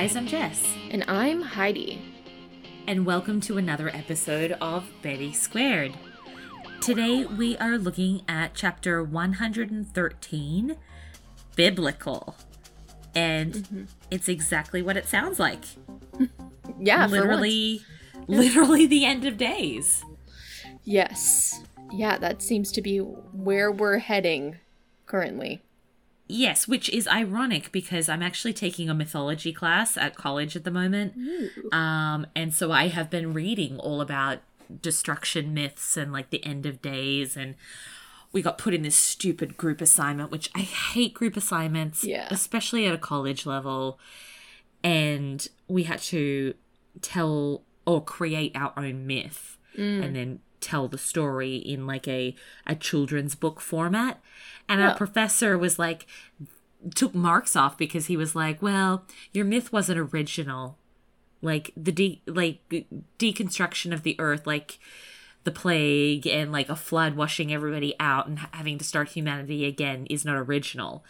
guys, I'm Jess. And I'm Heidi. And welcome to another episode of Betty Squared. Today we are looking at chapter 113 Biblical. And mm-hmm. it's exactly what it sounds like. yeah, literally literally the end of days. Yes. Yeah, that seems to be where we're heading currently. Yes, which is ironic because I'm actually taking a mythology class at college at the moment. Um, and so I have been reading all about destruction myths and like the end of days and we got put in this stupid group assignment which I hate group assignments, yeah. especially at a college level. And we had to tell or create our own myth mm. and then tell the story in like a a children's book format. And our professor was like took marks off because he was like well your myth wasn't original. Like the de- like deconstruction of the earth like the plague and like a flood washing everybody out and having to start humanity again is not original.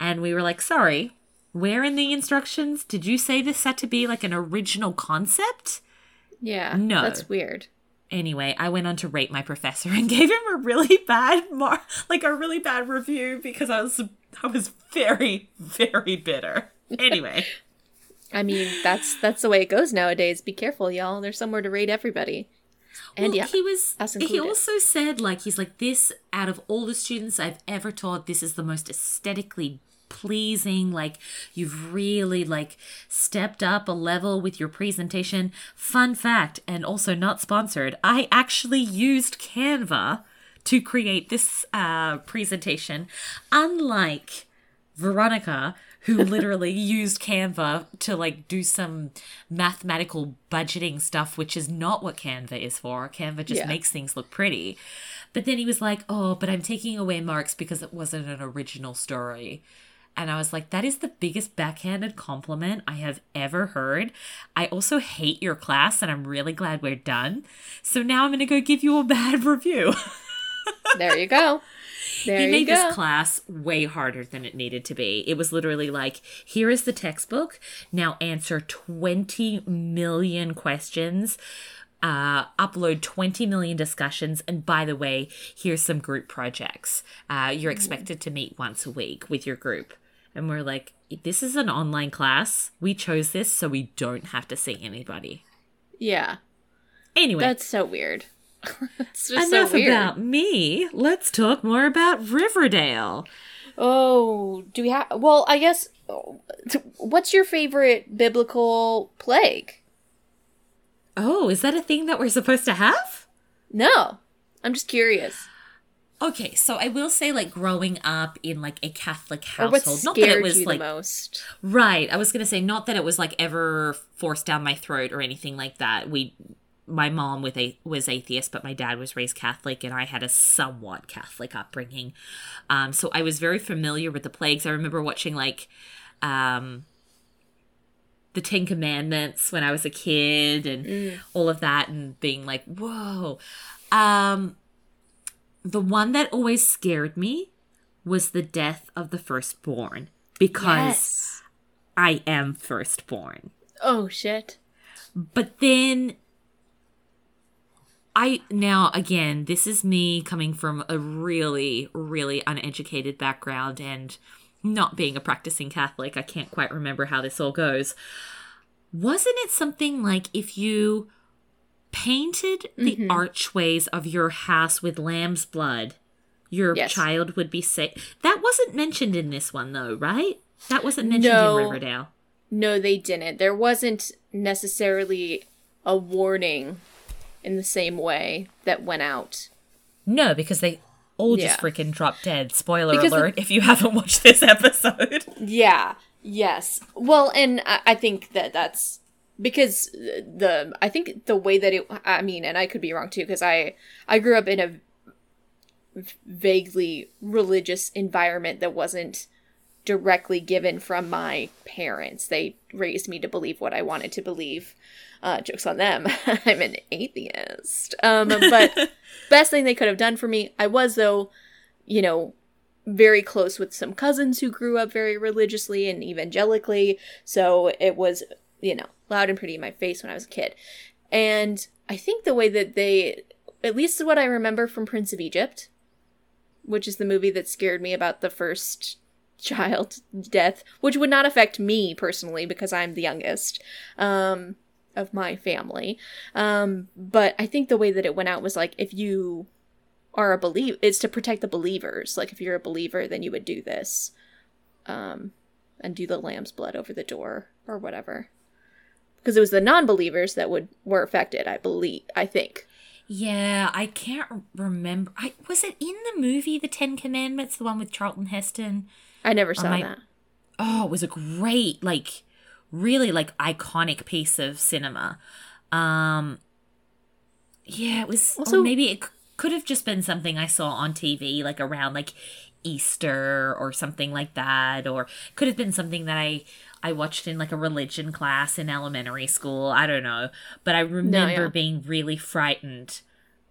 And we were like sorry where in the instructions did you say this had to be like an original concept? Yeah no. that's weird anyway, I went on to rate my professor and gave him a really bad mar- like a really bad review because I was I was very very bitter. Anyway, I mean, that's that's the way it goes nowadays. Be careful, y'all. There's somewhere to rate everybody. And well, yeah, he was he also said like he's like this out of all the students I've ever taught, this is the most aesthetically pleasing like you've really like stepped up a level with your presentation. Fun fact and also not sponsored i actually used canva to create this uh, presentation. Unlike veronica who literally used canva to like do some mathematical budgeting stuff which is not what canva is for. Canva just yeah. makes things look pretty. But then he was like oh but i'm taking away marks because it wasn't an original story and I was like, that is the biggest backhanded compliment I have ever heard. I also hate your class and I'm really glad we're done. So now I'm going to go give you a bad review. there you go. There he made this class way harder than it needed to be. It was literally like, here is the textbook. Now answer 20 million questions. Uh, upload 20 million discussions. And by the way, here's some group projects. Uh, you're expected to meet once a week with your group and we're like, this is an online class. We chose this so we don't have to see anybody. Yeah. Anyway, that's so weird. it's just enough so about me. Let's talk more about Riverdale. Oh, do we have? Well, I guess. What's your favorite biblical plague? Oh, is that a thing that we're supposed to have? No, I'm just curious. Okay, so I will say, like growing up in like a Catholic household, not that it was like most. Right, I was gonna say not that it was like ever forced down my throat or anything like that. We, my mom with a was atheist, but my dad was raised Catholic, and I had a somewhat Catholic upbringing. Um, so I was very familiar with the plagues. I remember watching like, um, the Ten Commandments when I was a kid, and mm. all of that, and being like, whoa. Um, the one that always scared me was the death of the firstborn because yes. I am firstborn. Oh shit. But then I now again, this is me coming from a really really uneducated background and not being a practicing Catholic. I can't quite remember how this all goes. Wasn't it something like if you painted the mm-hmm. archways of your house with lamb's blood, your yes. child would be safe. That wasn't mentioned in this one, though, right? That wasn't mentioned no, in Riverdale. No, they didn't. There wasn't necessarily a warning in the same way that went out. No, because they all just yeah. freaking dropped dead. Spoiler because alert the- if you haven't watched this episode. Yeah. Yes. Well, and I, I think that that's because the I think the way that it I mean and I could be wrong too because I I grew up in a vaguely religious environment that wasn't directly given from my parents. They raised me to believe what I wanted to believe. Uh, jokes on them. I'm an atheist. Um, but best thing they could have done for me, I was though, you know, very close with some cousins who grew up very religiously and evangelically. So it was, you know, loud and pretty in my face when I was a kid. And I think the way that they, at least what I remember from Prince of Egypt, which is the movie that scared me about the first child death, which would not affect me personally because I'm the youngest um, of my family. Um, but I think the way that it went out was like if you are a believer, it's to protect the believers. Like if you're a believer, then you would do this, um, and do the lamb's blood over the door or whatever. Because it was the non-believers that would were affected. I believe. I think. Yeah, I can't remember. I was it in the movie The Ten Commandments, the one with Charlton Heston. I never saw my, that. Oh, it was a great, like, really like iconic piece of cinema. Um, yeah, it was. Also, maybe it could have just been something I saw on TV, like around like Easter or something like that, or could have been something that I I watched in like a religion class in elementary school. I don't know, but I remember no, yeah. being really frightened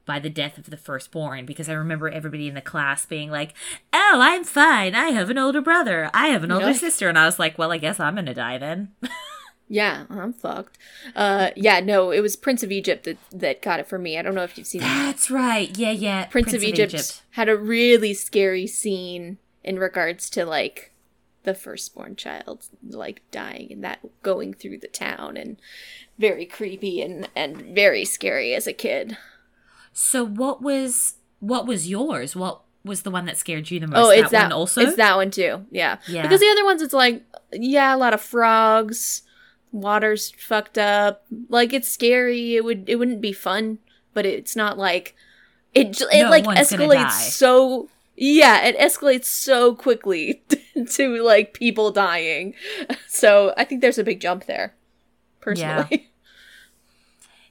by the death of the firstborn because I remember everybody in the class being like, "Oh, I'm fine. I have an older brother. I have an older sister." And I was like, "Well, I guess I'm going to die then." yeah, I'm fucked. Uh yeah, no, it was Prince of Egypt that that got it for me. I don't know if you've seen That's that. right. Yeah, yeah. Prince, Prince of, of Egypt, Egypt had a really scary scene in regards to like the firstborn child like dying and that going through the town and very creepy and and very scary as a kid. So what was what was yours? What was the one that scared you the most? Oh, it's that, that also. It's that one too. Yeah. Yeah. Because the other ones, it's like yeah, a lot of frogs. Water's fucked up. Like it's scary. It would it wouldn't be fun, but it's not like it. It no like escalates so. Yeah, it escalates so quickly to like people dying. So I think there's a big jump there, personally. Yeah.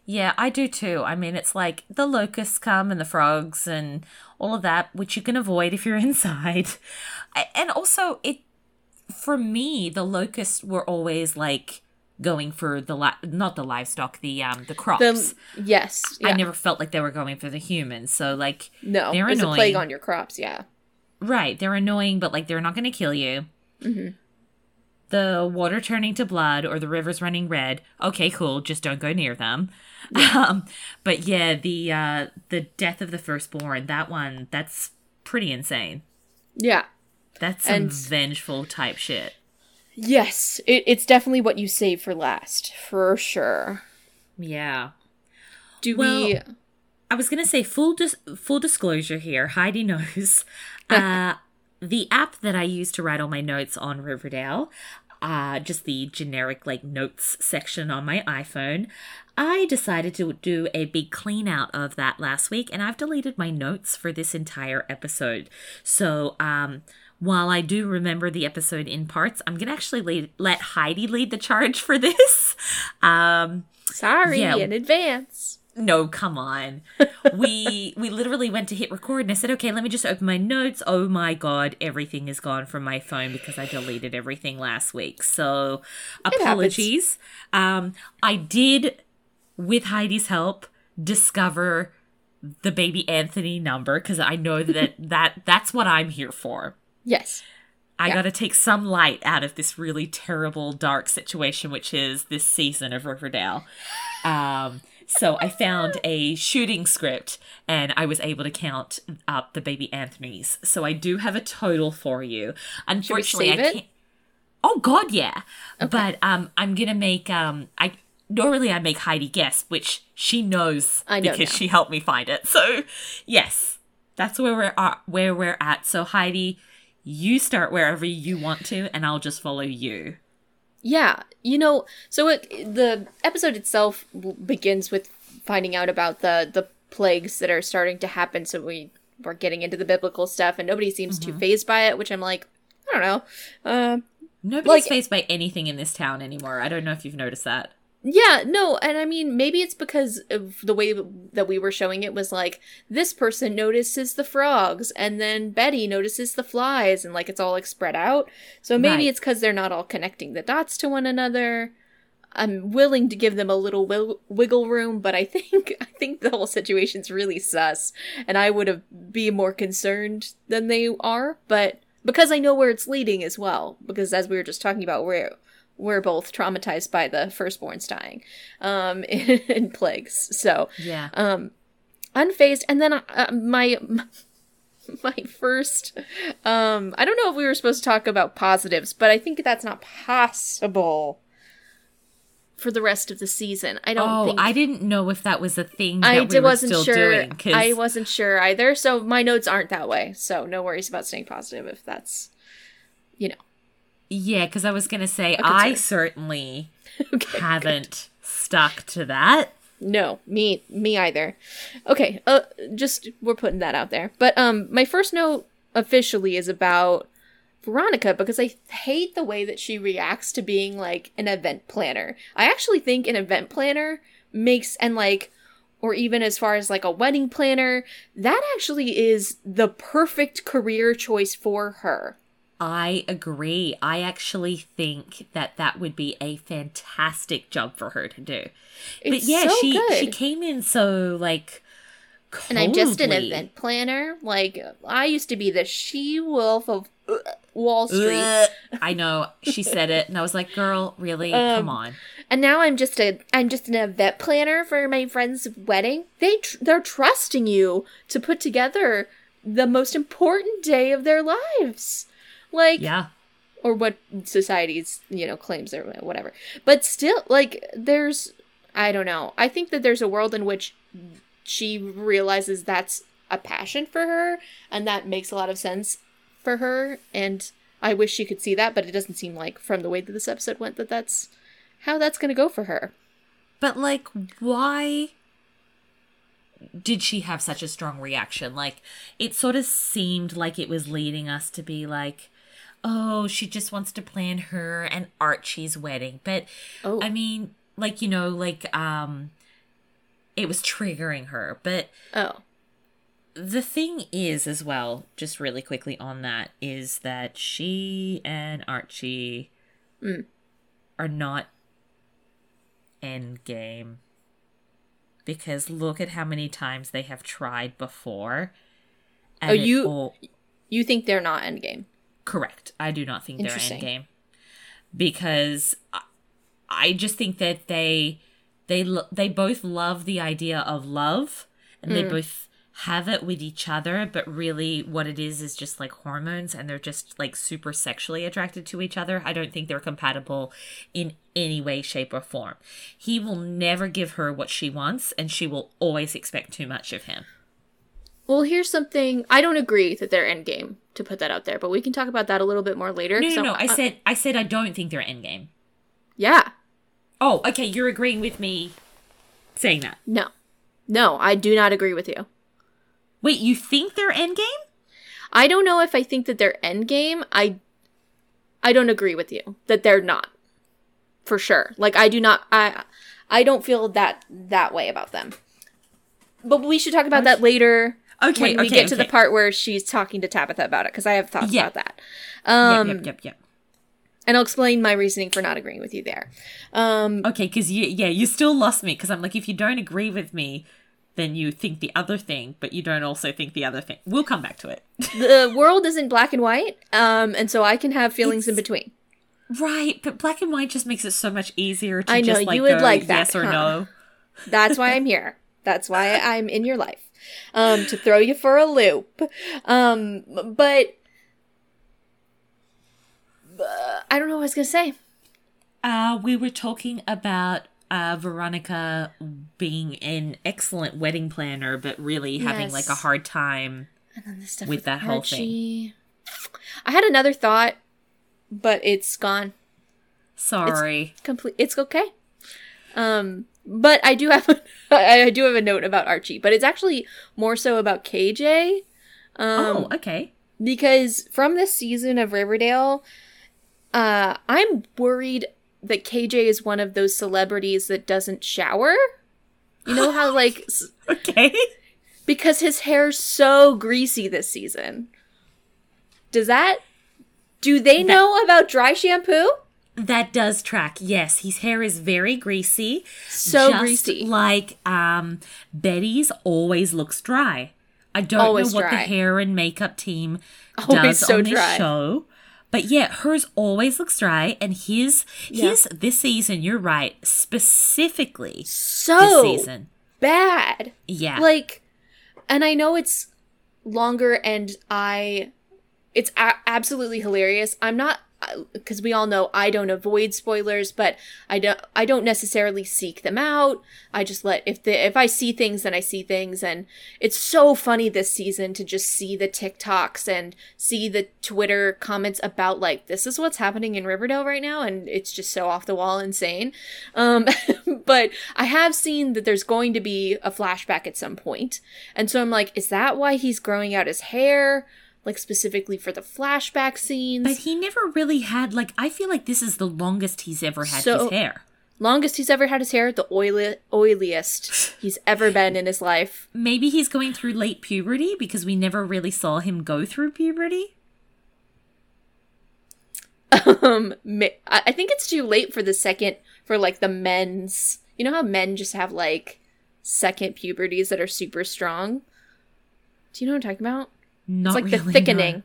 Yeah, I do too. I mean, it's like the locusts come and the frogs and all of that, which you can avoid if you're inside. And also, it for me, the locusts were always like going for the li- not the livestock, the um the crops. The, yes, yeah. I never felt like they were going for the humans. So like, no, they're it's annoying. a plague on your crops. Yeah, right. They're annoying, but like they're not going to kill you. Mm-hmm the water turning to blood or the rivers running red okay cool just don't go near them um, but yeah the uh the death of the firstborn that one that's pretty insane yeah that's some and vengeful type shit yes it, it's definitely what you save for last for sure yeah do well, we i was gonna say full dis- full disclosure here heidi knows uh the app that I use to write all my notes on Riverdale, uh, just the generic like notes section on my iPhone, I decided to do a big clean out of that last week, and I've deleted my notes for this entire episode. So, um, while I do remember the episode in parts, I'm gonna actually lead, let Heidi lead the charge for this. Um, Sorry yeah. in advance. No come on. We we literally went to hit record and i said okay let me just open my notes. Oh my god everything is gone from my phone because i deleted everything last week. So apologies. Um i did with heidi's help discover the baby anthony number because i know that that that's what i'm here for yes I yeah. got to take some light out of this really terrible, dark situation, which is this season of Riverdale. Um, so I found a shooting script and I was able to count up the baby Anthony's. So I do have a total for you. Unfortunately, I can't. It? Oh God, yeah. Okay. But um, I'm gonna make um, I normally I make Heidi guess, which she knows know because now. she helped me find it. So yes, that's where we're at, where we're at. So Heidi, you start wherever you want to, and I'll just follow you. Yeah, you know, so it, the episode itself begins with finding out about the the plagues that are starting to happen. So we we're getting into the biblical stuff, and nobody seems mm-hmm. too phased by it. Which I'm like, I don't know. Uh, Nobody's like, phased by anything in this town anymore. I don't know if you've noticed that. Yeah, no, and I mean, maybe it's because of the way that we were showing it was like this person notices the frogs, and then Betty notices the flies, and like it's all like spread out. So maybe right. it's because they're not all connecting the dots to one another. I'm willing to give them a little w- wiggle room, but I think I think the whole situation's really sus, and I would have be more concerned than they are. But because I know where it's leading as well. Because as we were just talking about, we're we're both traumatized by the firstborns dying um, in, in plagues. So Yeah. um, unfazed, and then uh, my my first. Um, I don't know if we were supposed to talk about positives, but I think that's not possible for the rest of the season. I don't oh, think I didn't know if that was a thing that I we d- were wasn't still sure. doing. I wasn't sure either. So my notes aren't that way. So no worries about staying positive if that's, you know, yeah, because I was gonna say concern. I certainly okay. haven't stuck to that. No, me me either. Okay, uh just we're putting that out there. But um my first note officially is about Veronica because I hate the way that she reacts to being like an event planner. I actually think an event planner makes and like or even as far as like a wedding planner, that actually is the perfect career choice for her. I agree. I actually think that that would be a fantastic job for her to do. but yeah, so she good. she came in so like Coldly. and I'm just an event planner. Like I used to be the she wolf of uh, Wall Street. I know. She said it and I was like, "Girl, really? Um, Come on." And now I'm just a I'm just an event planner for my friend's wedding. They tr- they're trusting you to put together the most important day of their lives. Like Yeah. or what society's, you know, claims or whatever. But still like there's I don't know. I think that there's a world in which she realizes that's a passion for her and that makes a lot of sense for her and I wish she could see that, but it doesn't seem like from the way that this episode went that that's how that's going to go for her. But like why did she have such a strong reaction? Like it sort of seemed like it was leading us to be like oh, she just wants to plan her and Archie's wedding. But Oh. I mean, like you know, like um it was triggering her. But Oh. the thing is as well, just really quickly on that, is that she and Archie Mm. are not endgame. Because look at how many times they have tried before. Oh, you- all- You think they're not endgame. Correct. I do not think they're endgame because I, I just think that they they lo- they both love the idea of love and Mm. they both have it with each other but really what it is is just like hormones and they're just like super sexually attracted to each other. I don't think they're compatible in any way shape or form. He will never give her what she wants and she will always expect too much of him. Well, here's something I don't agree that they're endgame to put that out there, but we can talk about that a little bit more later. No, no, no. I uh, said I said I don't think they're endgame. yeah. Oh, okay. You're agreeing with me saying that. No. No, I do not agree with you. Wait, you think they're endgame? I don't know if I think that they're endgame. I I don't agree with you that they're not. For sure. Like I do not I I don't feel that that way about them. But we should talk about that later Okay, when we okay, get to the part where she's talking to Tabitha about it because I have thoughts Yeah. about that. Um yep, yep, yep, yep. and I'll explain my reasoning for not agreeing with you there. Um Okay, because you, yeah, you still lost me. Because I'm like, if you don't agree with me, then you think the other thing, but you don't also think the other thing. We'll come back to it. the world isn't black and white, um, and so I can have feelings in between. right, but black and white just makes it so much easier to I know, just like you would go like that, yes or huh? no. That's why I'm here. That's why I'm in your life. Um, to throw you for a loop. Um, but uh, I don't know what I was gonna say. Uh, we were talking about uh, Veronica being an excellent wedding planner, but really having like a hard time. And then this stuff With that whole thing. I had another thought, but it's gone. Sorry. Complete. It's okay. Um, but I do have I I do have a note about Archie, but it's actually more so about KJ. Um, oh, okay. because from this season of Riverdale, uh, I'm worried that KJ is one of those celebrities that doesn't shower. You know how like Okay. because his hair's so greasy this season. Does that do they That- know about dry shampoo? That does track. Yes, his hair is very greasy. So just greasy. Like um Betty's always looks dry. I don't Always know what dry. the hair and makeup team Always does so on this dry. show. But yeah, hers always looks dry, and his yeah. his this season, you're right, specifically so this season bad. Yeah, like, and I know it's longer, and I, it's a- absolutely hilarious. I'm not because we all know I don't avoid spoilers, but I don't I don't necessarily seek them out. I just let if the if I see things then I see things and it's so funny this season to just see the TikToks and see the Twitter comments about like this is what's happening in Riverdale right now and it's just so off the wall insane. Um but I have seen that there's going to be a flashback at some point. And so I'm like is that why he's growing out his hair? Like specifically for the flashback scenes. But he never really had like I feel like this is the longest he's ever had so, his hair. Longest he's ever had his hair, the oily, oiliest he's ever been in his life. Maybe he's going through late puberty because we never really saw him go through puberty. Um, I think it's too late for the second for like the men's. You know how men just have like second puberties that are super strong. Do you know what I'm talking about? Not it's like really, the thickening. No.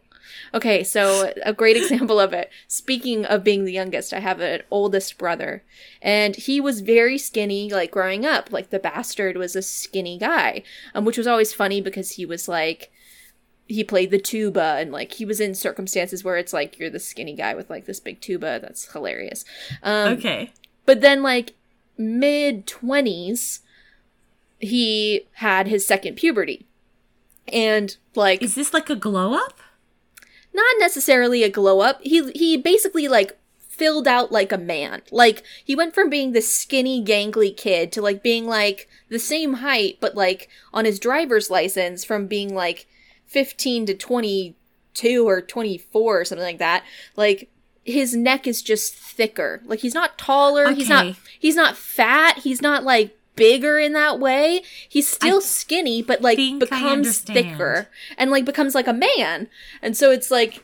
Okay, so a great example of it. Speaking of being the youngest, I have an oldest brother, and he was very skinny, like growing up. Like the bastard was a skinny guy, um, which was always funny because he was like, he played the tuba, and like he was in circumstances where it's like you're the skinny guy with like this big tuba. That's hilarious. Um, okay, but then like mid twenties, he had his second puberty and like Is this like a glow up? Not necessarily a glow up. He he basically like filled out like a man. Like he went from being this skinny gangly kid to like being like the same height but like on his driver's license from being like 15 to 22 or 24 or something like that. Like his neck is just thicker. Like he's not taller, okay. he's not he's not fat, he's not like bigger in that way. He's still I skinny, but like becomes thicker and like becomes like a man. And so it's like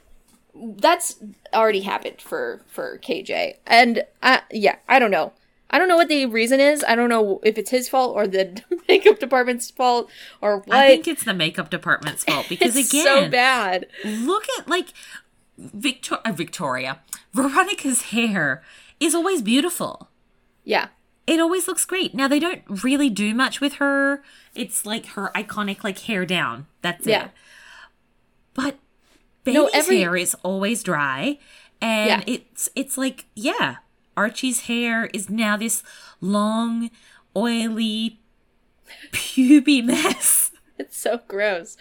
that's already happened for for KJ. And uh, yeah, I don't know. I don't know what the reason is. I don't know if it's his fault or the makeup department's fault or what. I think it's the makeup department's fault because again, so bad. Look at like Victor- uh, Victoria, Veronica's hair is always beautiful. Yeah it always looks great. Now they don't really do much with her. It's like her iconic like hair down. That's yeah. it. But Baby's no, every... hair is always dry, and yeah. it's it's like yeah, Archie's hair is now this long, oily, puby mess. It's so gross.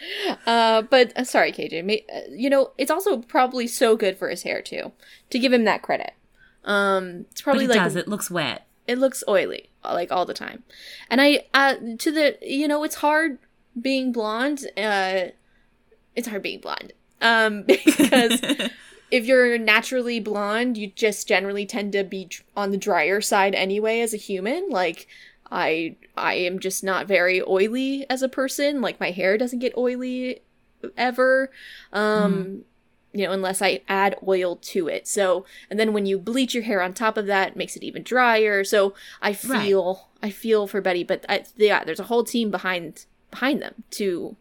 Uh, but uh, sorry, KJ. May, uh, you know, it's also probably so good for his hair too. To give him that credit. Um, it's probably but it like does. It looks wet it looks oily like all the time. And i uh to the you know it's hard being blonde uh it's hard being blonde um because if you're naturally blonde you just generally tend to be on the drier side anyway as a human. Like i i am just not very oily as a person. Like my hair doesn't get oily ever. Um mm you know, unless I add oil to it. So, and then when you bleach your hair on top of that, it makes it even drier. So I feel, right. I feel for Betty, but I, yeah, there's a whole team behind behind them to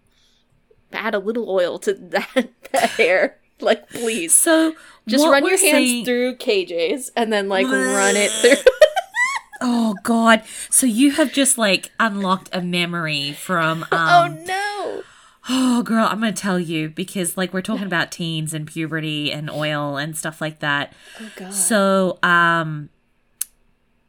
add a little oil to that, that hair. Like, please. So just run your hands saying... through KJ's and then like run it through. oh God! So you have just like unlocked a memory from. Oh, um, oh no! Oh, girl, I'm going to tell you because, like, we're talking about teens and puberty and oil and stuff like that. Oh, God. So, um,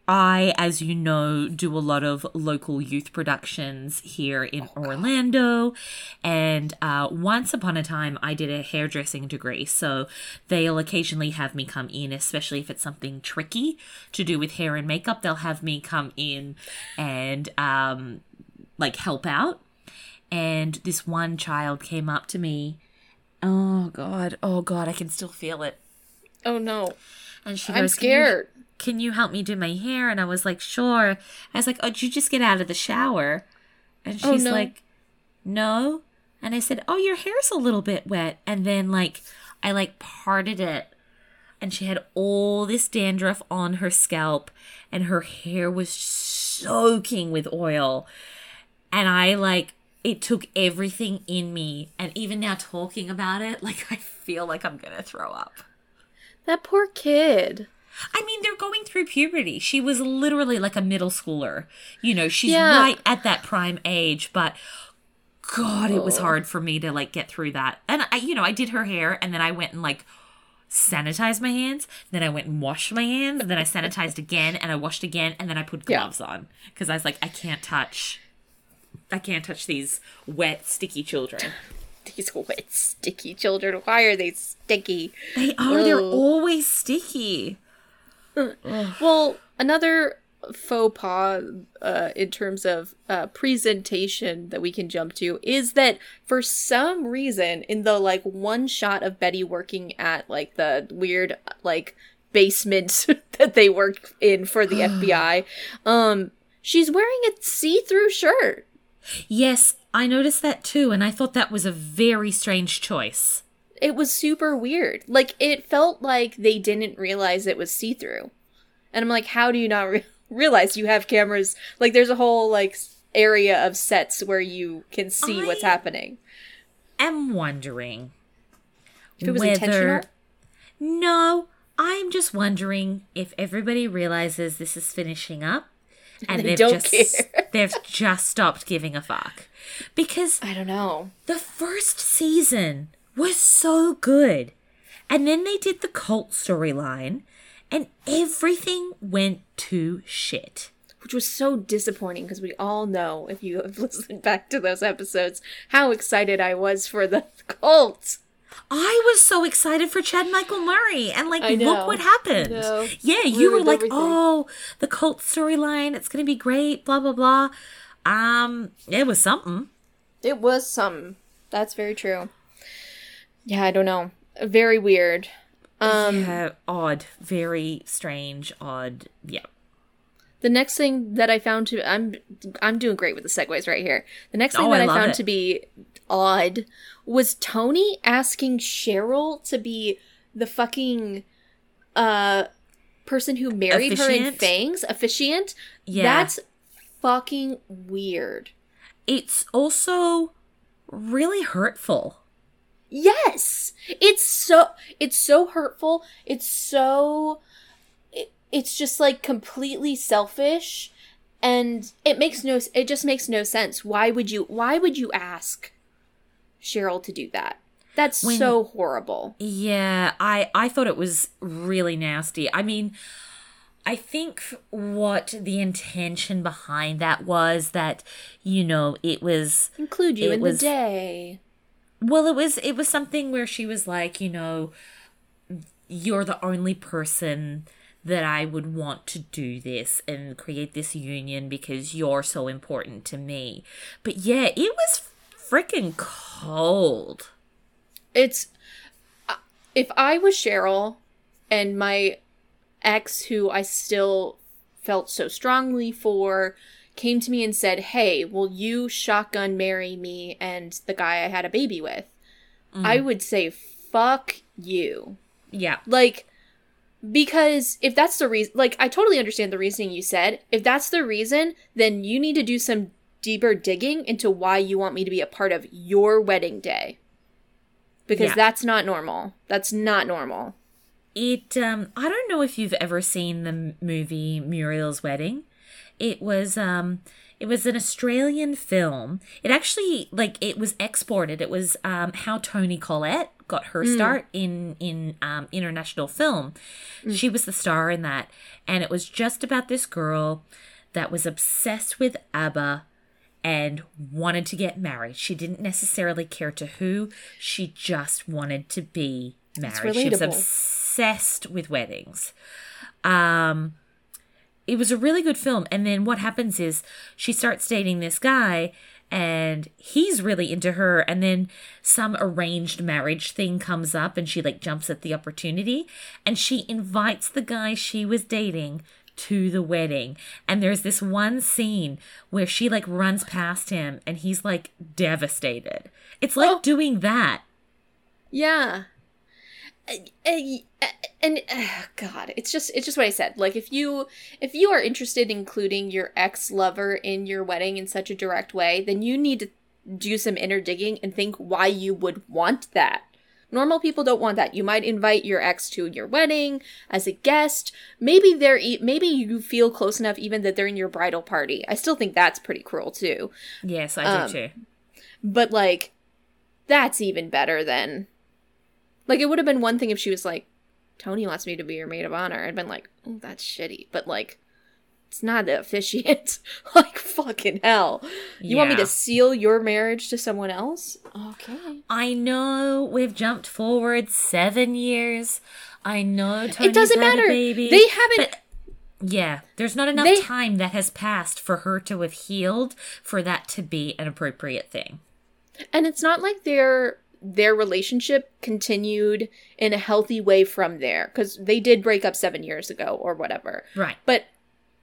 I, as you know, do a lot of local youth productions here in oh, Orlando. And uh, once upon a time, I did a hairdressing degree. So they'll occasionally have me come in, especially if it's something tricky to do with hair and makeup. They'll have me come in and, um, like, help out and this one child came up to me. Oh god, oh god, I can still feel it. Oh no. And she goes, I'm scared. Can you, can you help me do my hair? And I was like, sure. I was like, oh, did you just get out of the shower? And oh, she's oh, no. like, no. And I said, oh, your hair's a little bit wet. And then like, I like parted it and she had all this dandruff on her scalp and her hair was soaking with oil. And I like it took everything in me. And even now talking about it, like I feel like I'm going to throw up. That poor kid. I mean, they're going through puberty. She was literally like a middle schooler. You know, she's yeah. right at that prime age, but God, it was hard for me to like get through that. And I, you know, I did her hair and then I went and like sanitized my hands. Then I went and washed my hands. And Then I sanitized again and I washed again and then I put gloves yeah. on because I was like, I can't touch, I can't touch these wet, sticky children. These wet, sticky children. Why are they sticky? They are. Ugh. They're always sticky. well, another faux pas uh, in terms of uh, presentation that we can jump to is that for some reason in the like one shot of Betty working at like the weird like basement that they work in for the FBI, um, she's wearing a see-through shirt. Yes, I noticed that too, and I thought that was a very strange choice. It was super weird. Like it felt like they didn't realize it was see-through. And I'm like, how do you not re- realize you have cameras. Like there's a whole like area of sets where you can see I what's happening. I'm wondering if it was whether... intentional. No, I'm just wondering if everybody realizes this is finishing up and they they've just care. they've just stopped giving a fuck. Because I don't know. The first season was so good. And then they did the cult storyline and everything went to shit. Which was so disappointing because we all know, if you have listened back to those episodes, how excited I was for the cult. I was so excited for Chad Michael Murray and like look what happened. Yeah, you were like, everything. "Oh, the cult storyline, it's going to be great, blah blah blah." Um, it was something. It was something. That's very true. Yeah, I don't know. Very weird. Um, yeah, odd, very strange, odd. Yeah. The next thing that I found to I'm I'm doing great with the segues right here. The next thing oh, that I, I found it. to be odd was Toni asking Cheryl to be the fucking uh person who married officiant? her in Fangs, officiant. Yeah. That's fucking weird. It's also really hurtful. Yes. It's so it's so hurtful. It's so it, it's just like completely selfish and it makes no it just makes no sense. Why would you why would you ask Cheryl to do that? That's when, so horrible. Yeah, I I thought it was really nasty. I mean, I think what the intention behind that was that you know it was include you in was, the day. Well, it was it was something where she was like, you know, you're the only person that I would want to do this and create this union because you're so important to me. But yeah, it was freaking cold. It's uh, if I was Cheryl and my ex who I still felt so strongly for came to me and said, Hey, will you shotgun marry me and the guy I had a baby with? Mm. I would say, Fuck you. Yeah. Like, because if that's the reason, like, I totally understand the reasoning you said. If that's the reason, then you need to do some deeper digging into why you want me to be a part of your wedding day. Because yeah. that's not normal. That's not normal. It, um, I don't know if you've ever seen the movie Muriel's Wedding. It was um it was an Australian film. It actually like it was exported. It was um how Toni Collette got her mm. start in in um international film. Mm. She was the star in that and it was just about this girl that was obsessed with ABBA and wanted to get married. She didn't necessarily care to who, she just wanted to be married. She was obsessed with weddings. Um it was a really good film. And then what happens is she starts dating this guy and he's really into her and then some arranged marriage thing comes up and she like jumps at the opportunity and she invites the guy she was dating to the wedding. And there's this one scene where she like runs past him and he's like devastated. It's like oh. doing that. Yeah. And uh, god it's just it's just what i said. Like if you if you are interested in including your ex lover in your wedding in such a direct way then you need to do some inner digging and think why you would want that. Normal people don't want that. You might invite your ex to your wedding as a guest. Maybe they're e- maybe you feel close enough even that they're in your bridal party. I still think that's pretty cruel too. Yes, I um, do too. But like that's even better than like it would have been one thing if she was like Toni wants me to be your maid of honor. I'd been like, oh, that's shitty. But like, it's not the officiant. like fucking hell. You yeah. want me to seal your marriage to someone else? Okay. I know we've jumped forward seven years. I know Toni's it doesn't matter. baby. They haven't. Yeah, there's not enough they, time that has passed for her to have healed for that to be an appropriate thing. And it's not like they're their relationship continued in a healthy way from there because they did break up seven years ago or whatever. Right. But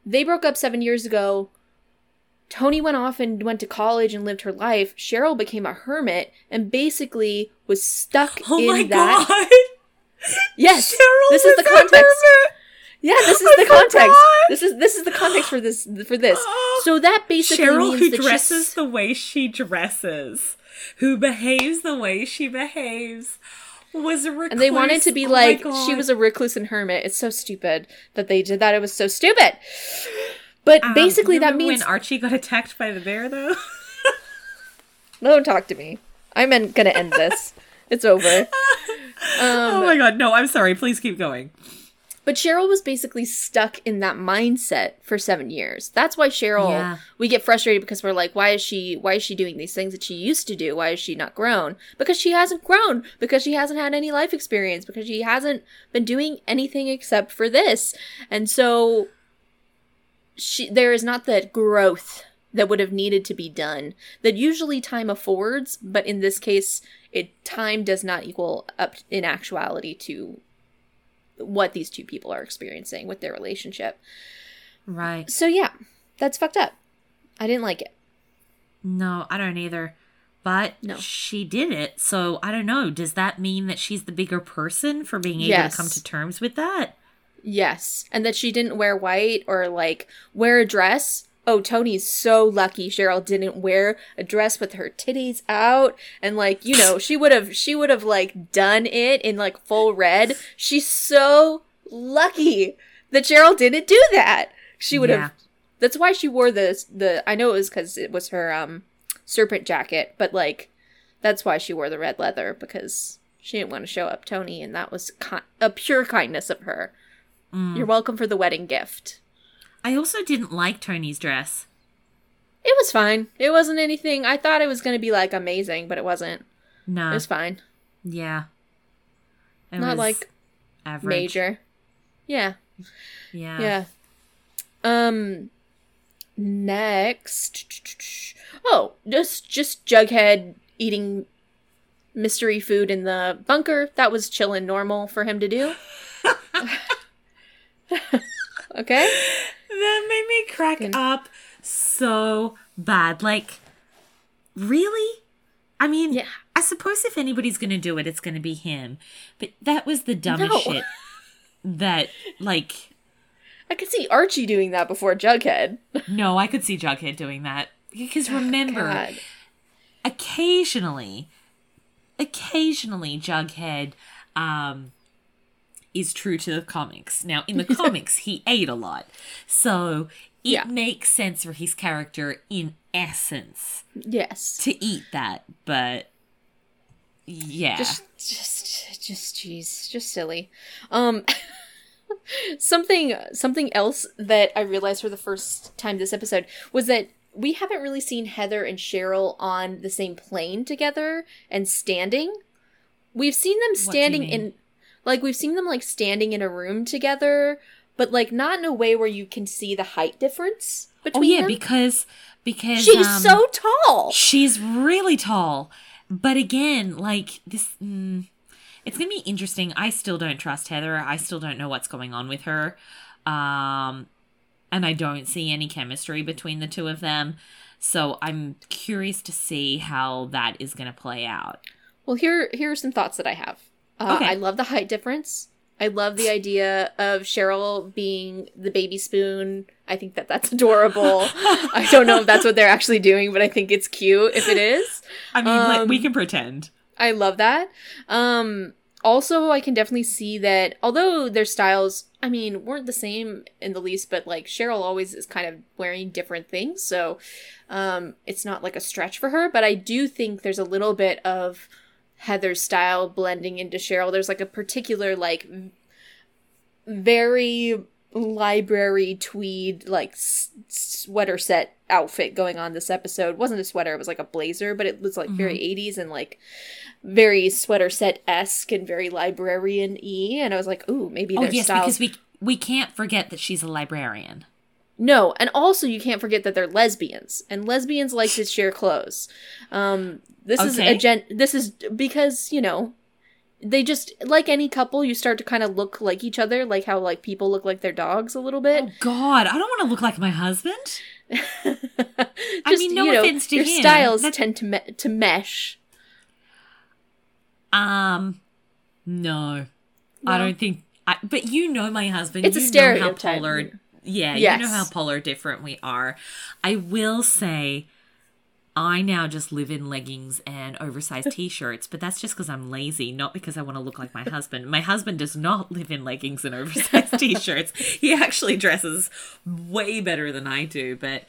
they broke up seven years ago. Toni went off and went to college and lived her life. Cheryl became a hermit and basically was stuck oh in that. Oh my god. Yes, Cheryl this is the context. Yeah, this oh is I the forgot. context. This is this is the context for this for this. So that basically Cheryl means who dresses the way she dresses who behaves the way she behaves was a recluse. And they wanted to be oh like she was a recluse and hermit. It's so stupid that they did that. It was so stupid. But um, basically, that means when Archie got attacked by the bear, though. Don't talk to me. I'm gonna end this. it's over. Um, oh my god! No, I'm sorry. Please keep going. But Cheryl was basically stuck in that mindset for seven years. That's why Cheryl yeah. we get frustrated because we're like, why is she why is she doing these things that she used to do? Why is she not grown? Because she hasn't grown, because she hasn't had any life experience, because she hasn't been doing anything except for this. And so she there is not that growth that would have needed to be done that usually time affords, but in this case it time does not equal up in actuality to what these two people are experiencing with their relationship. Right. So yeah, that's fucked up. I didn't like it. No, I don't either. But no. she did it. So I don't know. Does that mean that she's the bigger person for being able yes. to come to terms with that? Yes. And that she didn't wear white or like wear a dress oh, Toni's so lucky Cheryl didn't wear a dress with her titties out and like, you know, she would have she would have like done it in like full red. She's so lucky that Cheryl didn't do that. She would yeah. have That's why she wore the the I know it was cuz it was her um serpent jacket, but like that's why she wore the red leather because she didn't want to show up Toni and that was ki- a pure kindness of her. Mm. You're welcome for the wedding gift. I also didn't like Toni's dress. It was fine. It wasn't anything. I thought it was going to be like amazing, but it wasn't. No. It was fine. Yeah. It Not like average. major. Yeah. Yeah. Yeah. Um next Oh, just just Jughead eating mystery food in the bunker. That was chill and normal for him to do. okay? That made me crack up so bad. Like, really? I mean, yeah. I suppose if anybody's going to do it, it's going to be him. But that was the dumbest no. shit that, like. I could see Archie doing that before Jughead. no, I could see Jughead doing that. Because oh, remember, occasionally, occasionally Jughead um, is true to the comics. Now, in the comics, he ate a lot. So it yeah. makes sense for his character in essence. Yes. To eat that, but yeah. Just just just jeez, just silly. Um something something else that I realized for the first time this episode was that we haven't really seen Heather and Cheryl on the same plane together and standing. We've seen them standing in like we've seen them like standing in a room together, but like not in a way where you can see the height difference between. Oh yeah, them. because because she's um, so tall. She's really tall, but again, like this. Mm, it's gonna be interesting. I still don't trust Heather. I still don't know what's going on with her. Um, and I don't see any chemistry between the two of them. So I'm curious to see how that is going to play out. Well, here here are some thoughts that I have. Uh, okay. I love the height difference. I love the idea of Cheryl being the baby spoon. I think that that's adorable. I don't know if that's what they're actually doing, but I think it's cute if it is. I mean, um, we can pretend. I love that. Um, also, I can definitely see that although their styles, I mean, weren't the same in the least, but like Cheryl always is kind of wearing different things, so um, it's not like a stretch for her. But I do think there's a little bit of Heather's style blending into Cheryl. There's like a particular like very library tweed like s- sweater set outfit going on this episode. It wasn't a sweater, it was like a blazer, but it was like mm-hmm. very 80s and like very sweater set esque and very librarian y. And I was like, ooh, maybe oh, yes, styles- because we we can't forget that she's a librarian. No, and also you can't forget that they're lesbians, and lesbians like to share clothes. Um, this okay. is a gen. This is because you know they just like any couple you start to kind of look like each other like how like people look like their dogs a little bit oh god i don't want to look like my husband just, i mean no you know, offense to your him. styles That's... tend to me- to mesh um no, no. i don't think I, but you know my husband it's you a stereotype know how polar yeah yes. you know how polar different we are i will say I now just live in leggings and oversized t shirts, but that's just because I'm lazy, not because I want to look like my husband. My husband does not live in leggings and oversized t shirts. He actually dresses way better than I do, but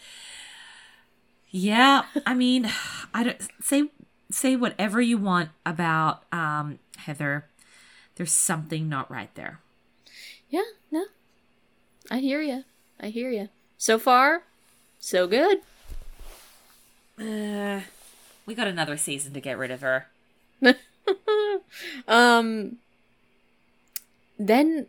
yeah, I mean, I don't say say whatever you want about um, Heather. There's something not right there. Yeah, no. I hear you. I hear you. So far, so good. Uh, we got another season to get rid of her. um. Then,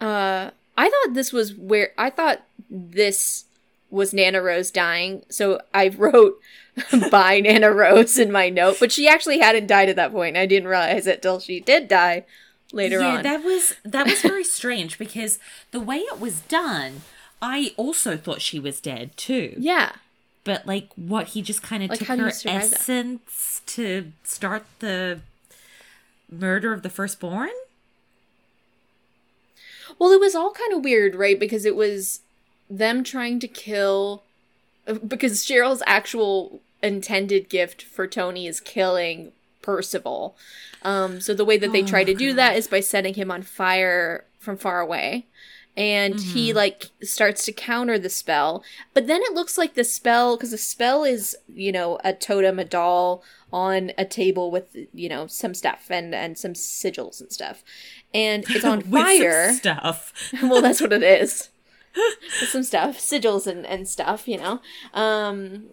uh, I thought this was where I thought this was Nana Rose dying, so I wrote "by Nana Rose" in my note, but she actually hadn't died at that point. I didn't realize it till she did die later on. yeah, on. that was that was very strange because the way it was done, I also thought she was dead too. Yeah but like what he just kind of like took her essence that? to start the murder of the firstborn well it was all kind of weird right because it was them trying to kill uh, because cheryl's actual intended gift for Toni is killing percival. Um, so the way that they oh, try to do that is by setting him on fire from far away. And mm-hmm. he like starts to counter the spell. But then it looks like the spell because the spell is you know a totem a doll on a table with you know some stuff and and some sigils and stuff. And it's on fire. stuff. Well that's what it is. Some stuff sigils and and stuff you know? Um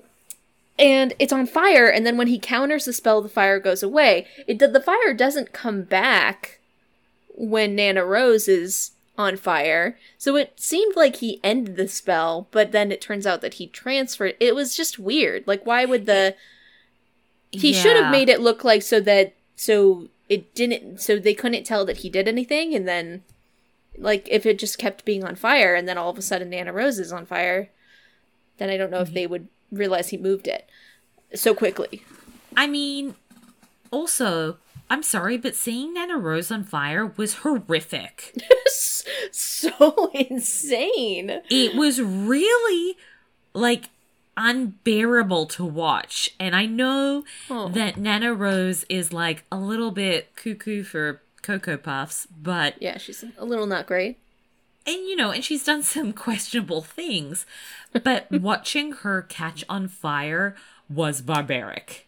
and it's on fire and then when he counters the spell the fire goes away it the fire doesn't come back when nana rose is on fire. So it seemed like he ended the spell, but then it turns out that he transferred. It was just weird. Like why would the He yeah. should have made it look like so that so it didn't so they couldn't tell that he did anything and then like if it just kept being on fire and then all of a sudden Nana Rose is on fire, then I don't know mm-hmm. if they would realize he moved it so quickly. I mean, also I'm sorry, but seeing Nana Rose on fire was horrific. so insane. It was really like unbearable to watch. And I know oh. that Nana Rose is like a little bit cuckoo for Cocoa Puffs, but. Yeah, she's a little not great. And you know, and she's done some questionable things, but watching her catch on fire was barbaric.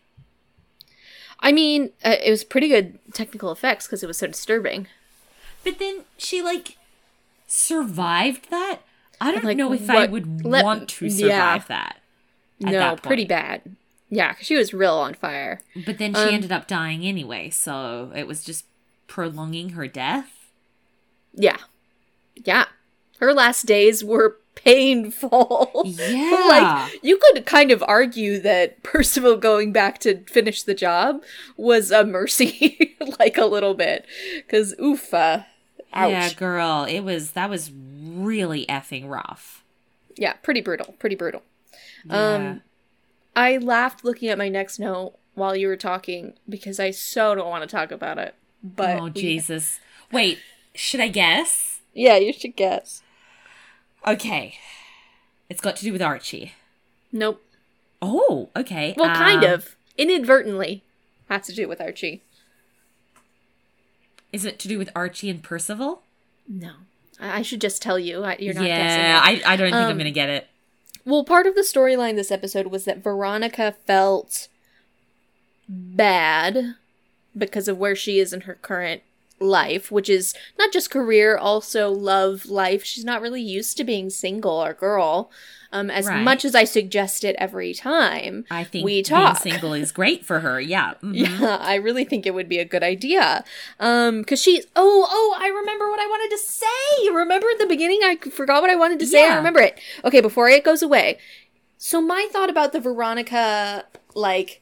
I mean, uh, it was pretty good technical effects because it was so disturbing. But then she like survived that. I don't like, know if what, I would let, want to survive yeah. that. No, that pretty bad. Yeah, because she was real on fire. But then she um, ended up dying anyway, so it was just prolonging her death. Yeah, yeah. Her last days were painful. Yeah. like you could kind of argue that Percival going back to finish the job was a mercy, like a little bit. Cause oof, uh, ouch. Yeah, girl, it was that was really effing rough. Yeah, pretty brutal. Pretty brutal. Yeah. Um I laughed looking at my next note while you were talking because I so don't want to talk about it. But Oh Jesus. Wait, Should I guess? Yeah, you should guess. Okay. It's got to do with Archie. Nope. Oh, okay. Well, um, kind of. Inadvertently has to do with Archie. Is it to do with Archie and Percival? No. I should just tell you. You're not yeah, I, I don't think um, I'm going to get it. Well, part of the storyline this episode was that Veronica felt bad because of where she is in her current life, which is not just career, also love life. She's not really used to being single or girl. Um, as right. much as I suggest it every time, I think we talk. being single is great for her. Yeah, mm-hmm. yeah, I really think it would be a good idea. Um, because she's oh oh, I remember what I wanted to say. You Remember at the beginning, I forgot what I wanted to say. Yeah. I remember it. Okay, before it goes away. So my thought about the Veronica like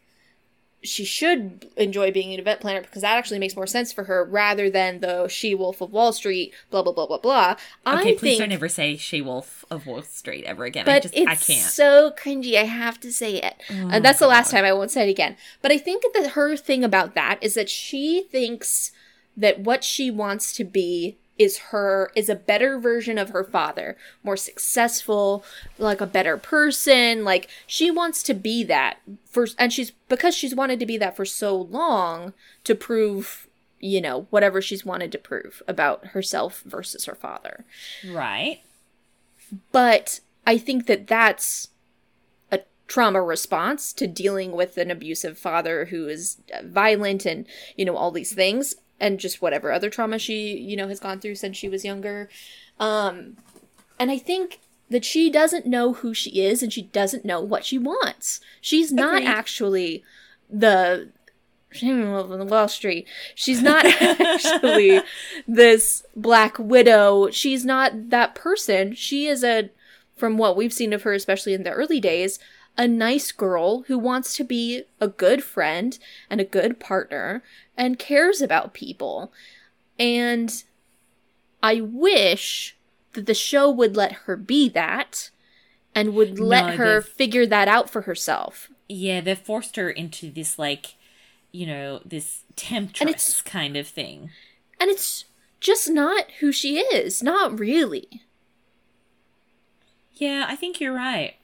she should enjoy being an event planner because that actually makes more sense for her rather than the she wolf of Wall Street, blah blah blah blah blah. Okay, I please think, don't ever say she wolf of Wall Street ever again. But I just it's I can't. so cringy. I have to say it, uh, oh, and that's God. the last time I won't say it again. But I think that her thing about that is that she thinks that what she wants to be is her is a better version of her father more successful like a better person like she wants to be that for and she's because she's wanted to be that for so long to prove you know whatever she's wanted to prove about herself versus her father. Right. But i think that that's a trauma response to dealing with an abusive father who is violent and you know all these things and just whatever other trauma she you know has gone through since she was younger um and i think that she doesn't know who she is and she doesn't know what she wants she's not Agreed. actually the Wall Street. She's not actually this Black Widow. She's not that person. She is a, from what we've seen of her, especially in the early days, a nice girl who wants to be a good friend and a good partner and cares about people. And I wish that the show would let her be that and would let no, her figure that out for herself. Yeah, they forced her into this like, you know, this temptress kind of thing. And it's just not who she is, not really. Yeah, I think you're right.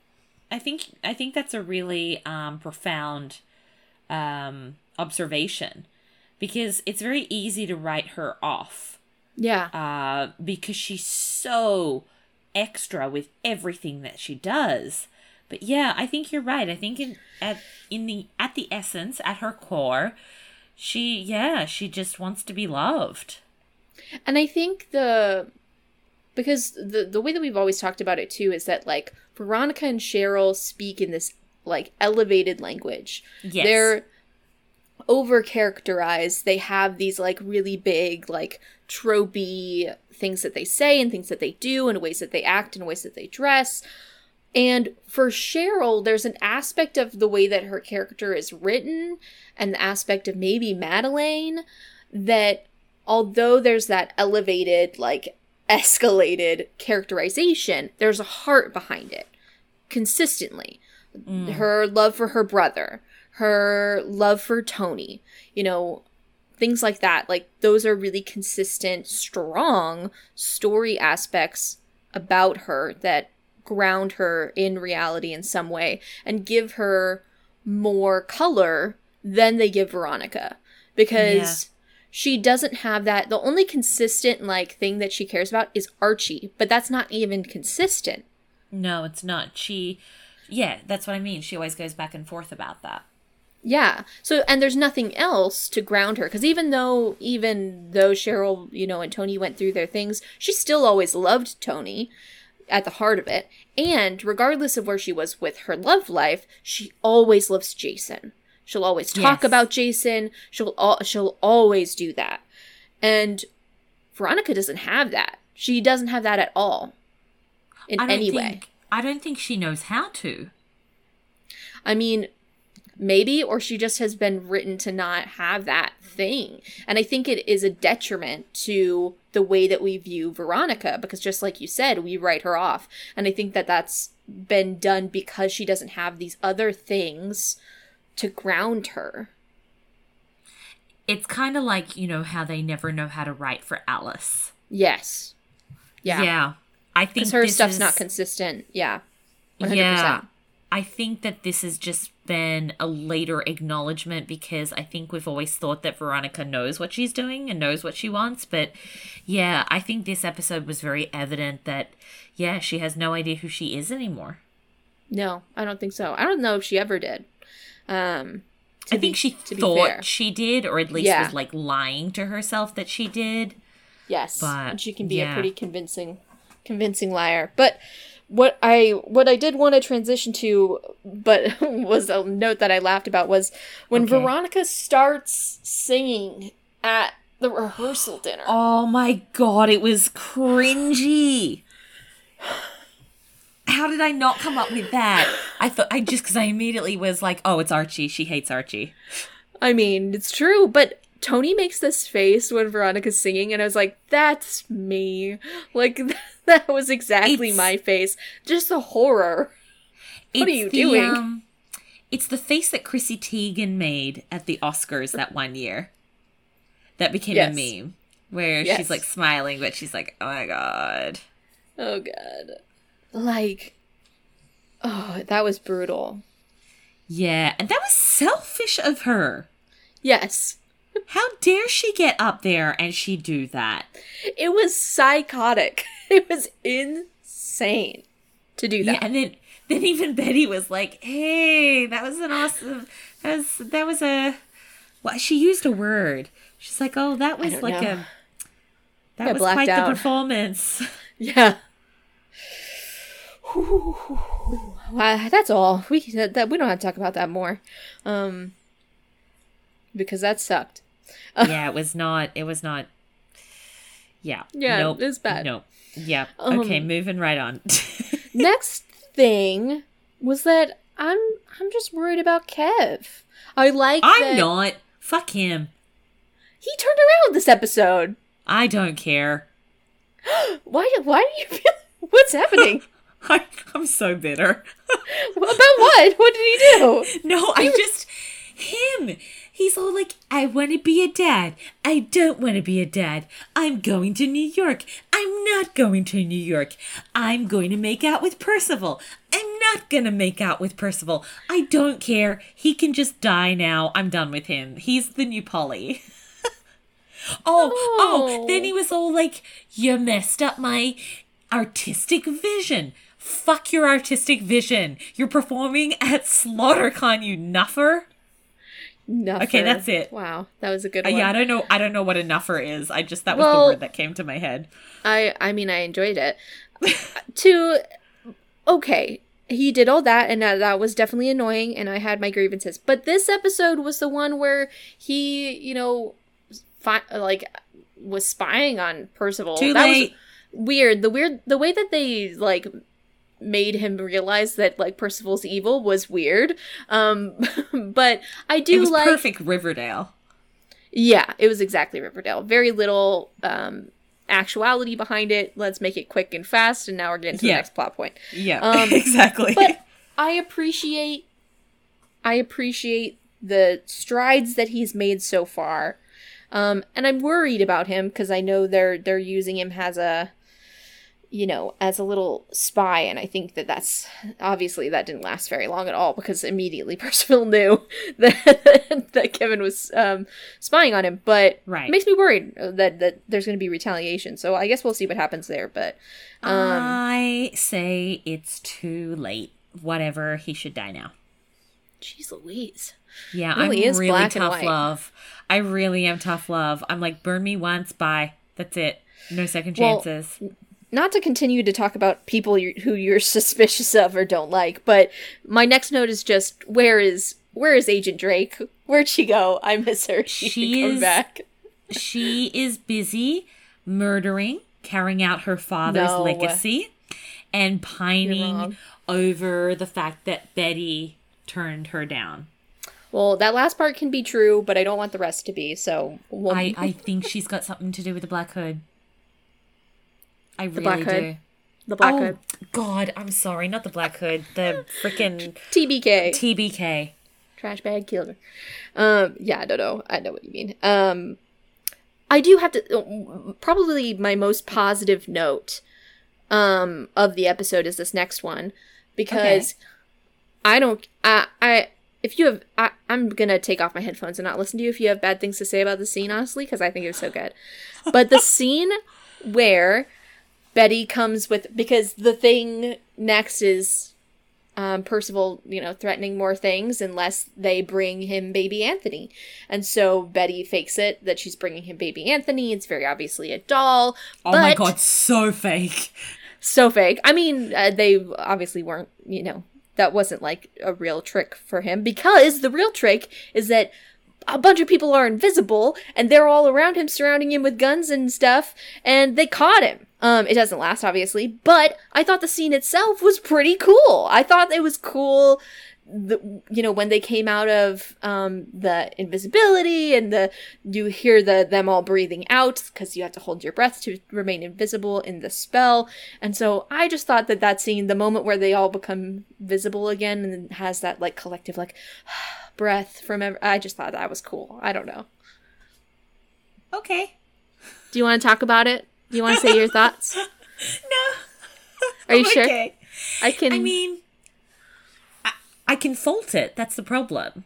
I think I think that's a really um, profound um, observation because it's very easy to write her off. Yeah. Uh, because she's so extra with everything that she does. But yeah, I think you're right. I think in at in the at the essence, at her core, she yeah, she just wants to be loved. And I think the because the the way that we've always talked about it too is that like Veronica and Cheryl speak in this like elevated language. Yes. They're over characterized. They have these like really big, like tropey things that they say and things that they do and ways that they act and ways that they dress. And for Cheryl, there's an aspect of the way that her character is written and the aspect of maybe Madelaine that although there's that elevated, like escalated characterization, there's a heart behind it consistently. Mm. Her love for her brother, her love for Toni, you know, things like that. Like, those are really consistent, strong story aspects about her that ground her in reality in some way and give her more color than they give Veronica. Because. She doesn't have that. The only consistent like thing that she cares about is Archie, but that's not even consistent. No, it's not. She yeah, that's what I mean. She always goes back and forth about that. Yeah. So and there's nothing else to ground her cuz even though even though Cheryl, you know, and Toni went through their things, she still always loved Toni at the heart of it. And regardless of where she was with her love life, she always loves Jason. She'll always talk yes. about Jason. She'll al- she'll always do that. And Veronica doesn't have that. She doesn't have that at all. In any think, way. I don't think she knows how to. I mean, maybe or she just has been written to not have that thing. And I think it is a detriment to the way that we view Veronica because just like you said, we write her off. And I think that that's been done because she doesn't have these other things to ground her. It's kind of like, you know, how they never know how to write for Alice. Yes. Yeah. Yeah. I think her this stuff's is- not consistent. Yeah. 100%. Yeah. I think that this has just been a later acknowledgement because I think we've always thought that Veronica knows what she's doing and knows what she wants. But yeah, I think this episode was very evident that, yeah, she has no idea who she is anymore. No, I don't think so. I don't know if she ever did. Um, I be- think she to thought she did, or at least Yeah. was like lying to herself that she did. Yes, But, and she can be yeah. a pretty convincing, convincing liar. But what I what I did want to transition to, but was a note that I laughed about was when Okay. Veronica starts singing at the rehearsal dinner. Oh my god, it was cringy. How did I not come up with that? I thought I just because I immediately was like, oh, it's Archie. She hates Archie. I mean, it's true, but Toni makes this face when Veronica's singing, and I was like, "That's me." Like that was exactly It's- my face. Just the horror. What are you the, doing? um, it's the face that Chrissy Teigen made at the Oscars that one year. That became Yes. a meme where Yes. she's like smiling, but she's like, oh my god. Oh god. Like Oh, that was brutal. Yeah, and that was selfish of her. Yes. How dare she get up there and she do that? It was psychotic. It was insane to do Yeah, that. and then then even Betty was like, "Hey, that was an awesome. That was that was a. Well, she used a word. She's like, "Oh, that was like know. a. That I was quite out. the performance." Yeah. Wow, that's all. We that, that we don't have to talk about that more, um, because that sucked. yeah, it was not. It was not. Yeah. Yeah, Nope. it's bad. Nope. Yeah. Um, okay, moving right on. Next thing was that I'm I'm just worried about Kev. I like I'm not. Fuck him. he turned around this episode. I don't care. Why why do you feel what's happening? I, I'm so bitter. about what? What did he do? No, I just him. He's all like, I want to be a dad. I don't want to be a dad. I'm going to New York. I'm not going to New York. I'm going to make out with Percival. I'm not going to make out with Percival. I don't care. He can just die now. I'm done with him. He's the new Polly. oh, oh, then he oh. was all like, You messed up my artistic vision. Fuck your artistic vision. You're performing at SlaughterCon, you nuffer. Nuffer. Okay, that's it. Wow, that was a good Uh, one. yeah, I don't know. I don't know what a nuffer is. I just that was Well- the word that came to my head. I I mean I enjoyed it. to okay, he did all that and that, that was definitely annoying and I had my grievances. But this episode was the one where he, you know, fi- like was spying on Percival. Too that late. was weird. The weird the way that they like made him realize that like Percival's evil was weird. Um but I do like perfect Riverdale. yeah, it was exactly Riverdale. Very little um actuality behind it. Let's make it quick and fast, and now we're getting to Yeah. the next plot point. Yeah, Um, exactly. But I appreciate I appreciate the strides that he's made so far. Um and I'm worried about him because I know they're they're using him as a you know, as a little spy, and I think that that's obviously that didn't last very long at all because immediately Percival knew that that Kevin was um, spying on him. But Right. it makes me worried that that there's going to be retaliation. So I guess we'll see what happens there. But um, I say it's too late. Whatever, he should die now. jeez Louise, Yeah, Really I'm is really tough love. I really am tough love. I'm like, burn me once, bye. That's it. No second Well, chances. Not to continue to talk about people you who you're suspicious of or don't like, but my next note is just where is where is Agent Drake? Where'd she go? I miss her. She, She come is- back. she is busy murdering, carrying out her father's No. legacy, and pining over the fact that Betty turned her down. Well, that last part can be true, but I don't want the rest to be. So we'll, I, I think she's got something to do with the Black Hood. I really Black Hood? do. the Black oh, Hood, God, I'm sorry, not the Black Hood, the freaking TBK, TBK. trash bag killer. Um, yeah, I don't know. I know what you mean. Um, I do have to probably my most positive note um of the episode is this next one because okay. I don't I I if you have I, i'm gonna take off my headphones and not listen to you if you have bad things to say about the scene honestly because i think it was so good but the scene where betty comes with because the thing next is um, percival you know threatening more things unless they bring him baby anthony. And so betty fakes it that she's bringing him baby anthony. It's very obviously a doll oh my god so fake. So fake. I mean uh, they obviously weren't you know that wasn't like a real trick for him because the real trick is that a bunch of people are invisible and they're all around him surrounding him with guns and stuff and they caught him um it doesn't last obviously but i thought the scene itself was pretty cool. I thought it was cool the, you know when they came out of um, the invisibility and the you hear the them all breathing out because you have to hold your breath to remain invisible in the spell. And so i just thought that that scene the moment where they all become visible again and has that like collective like breath from every, i just thought that was cool. I don't know. Okay. Do you want to talk about it do you want to say your thoughts no are you sure okay. i can i mean I can fault it. That's the problem.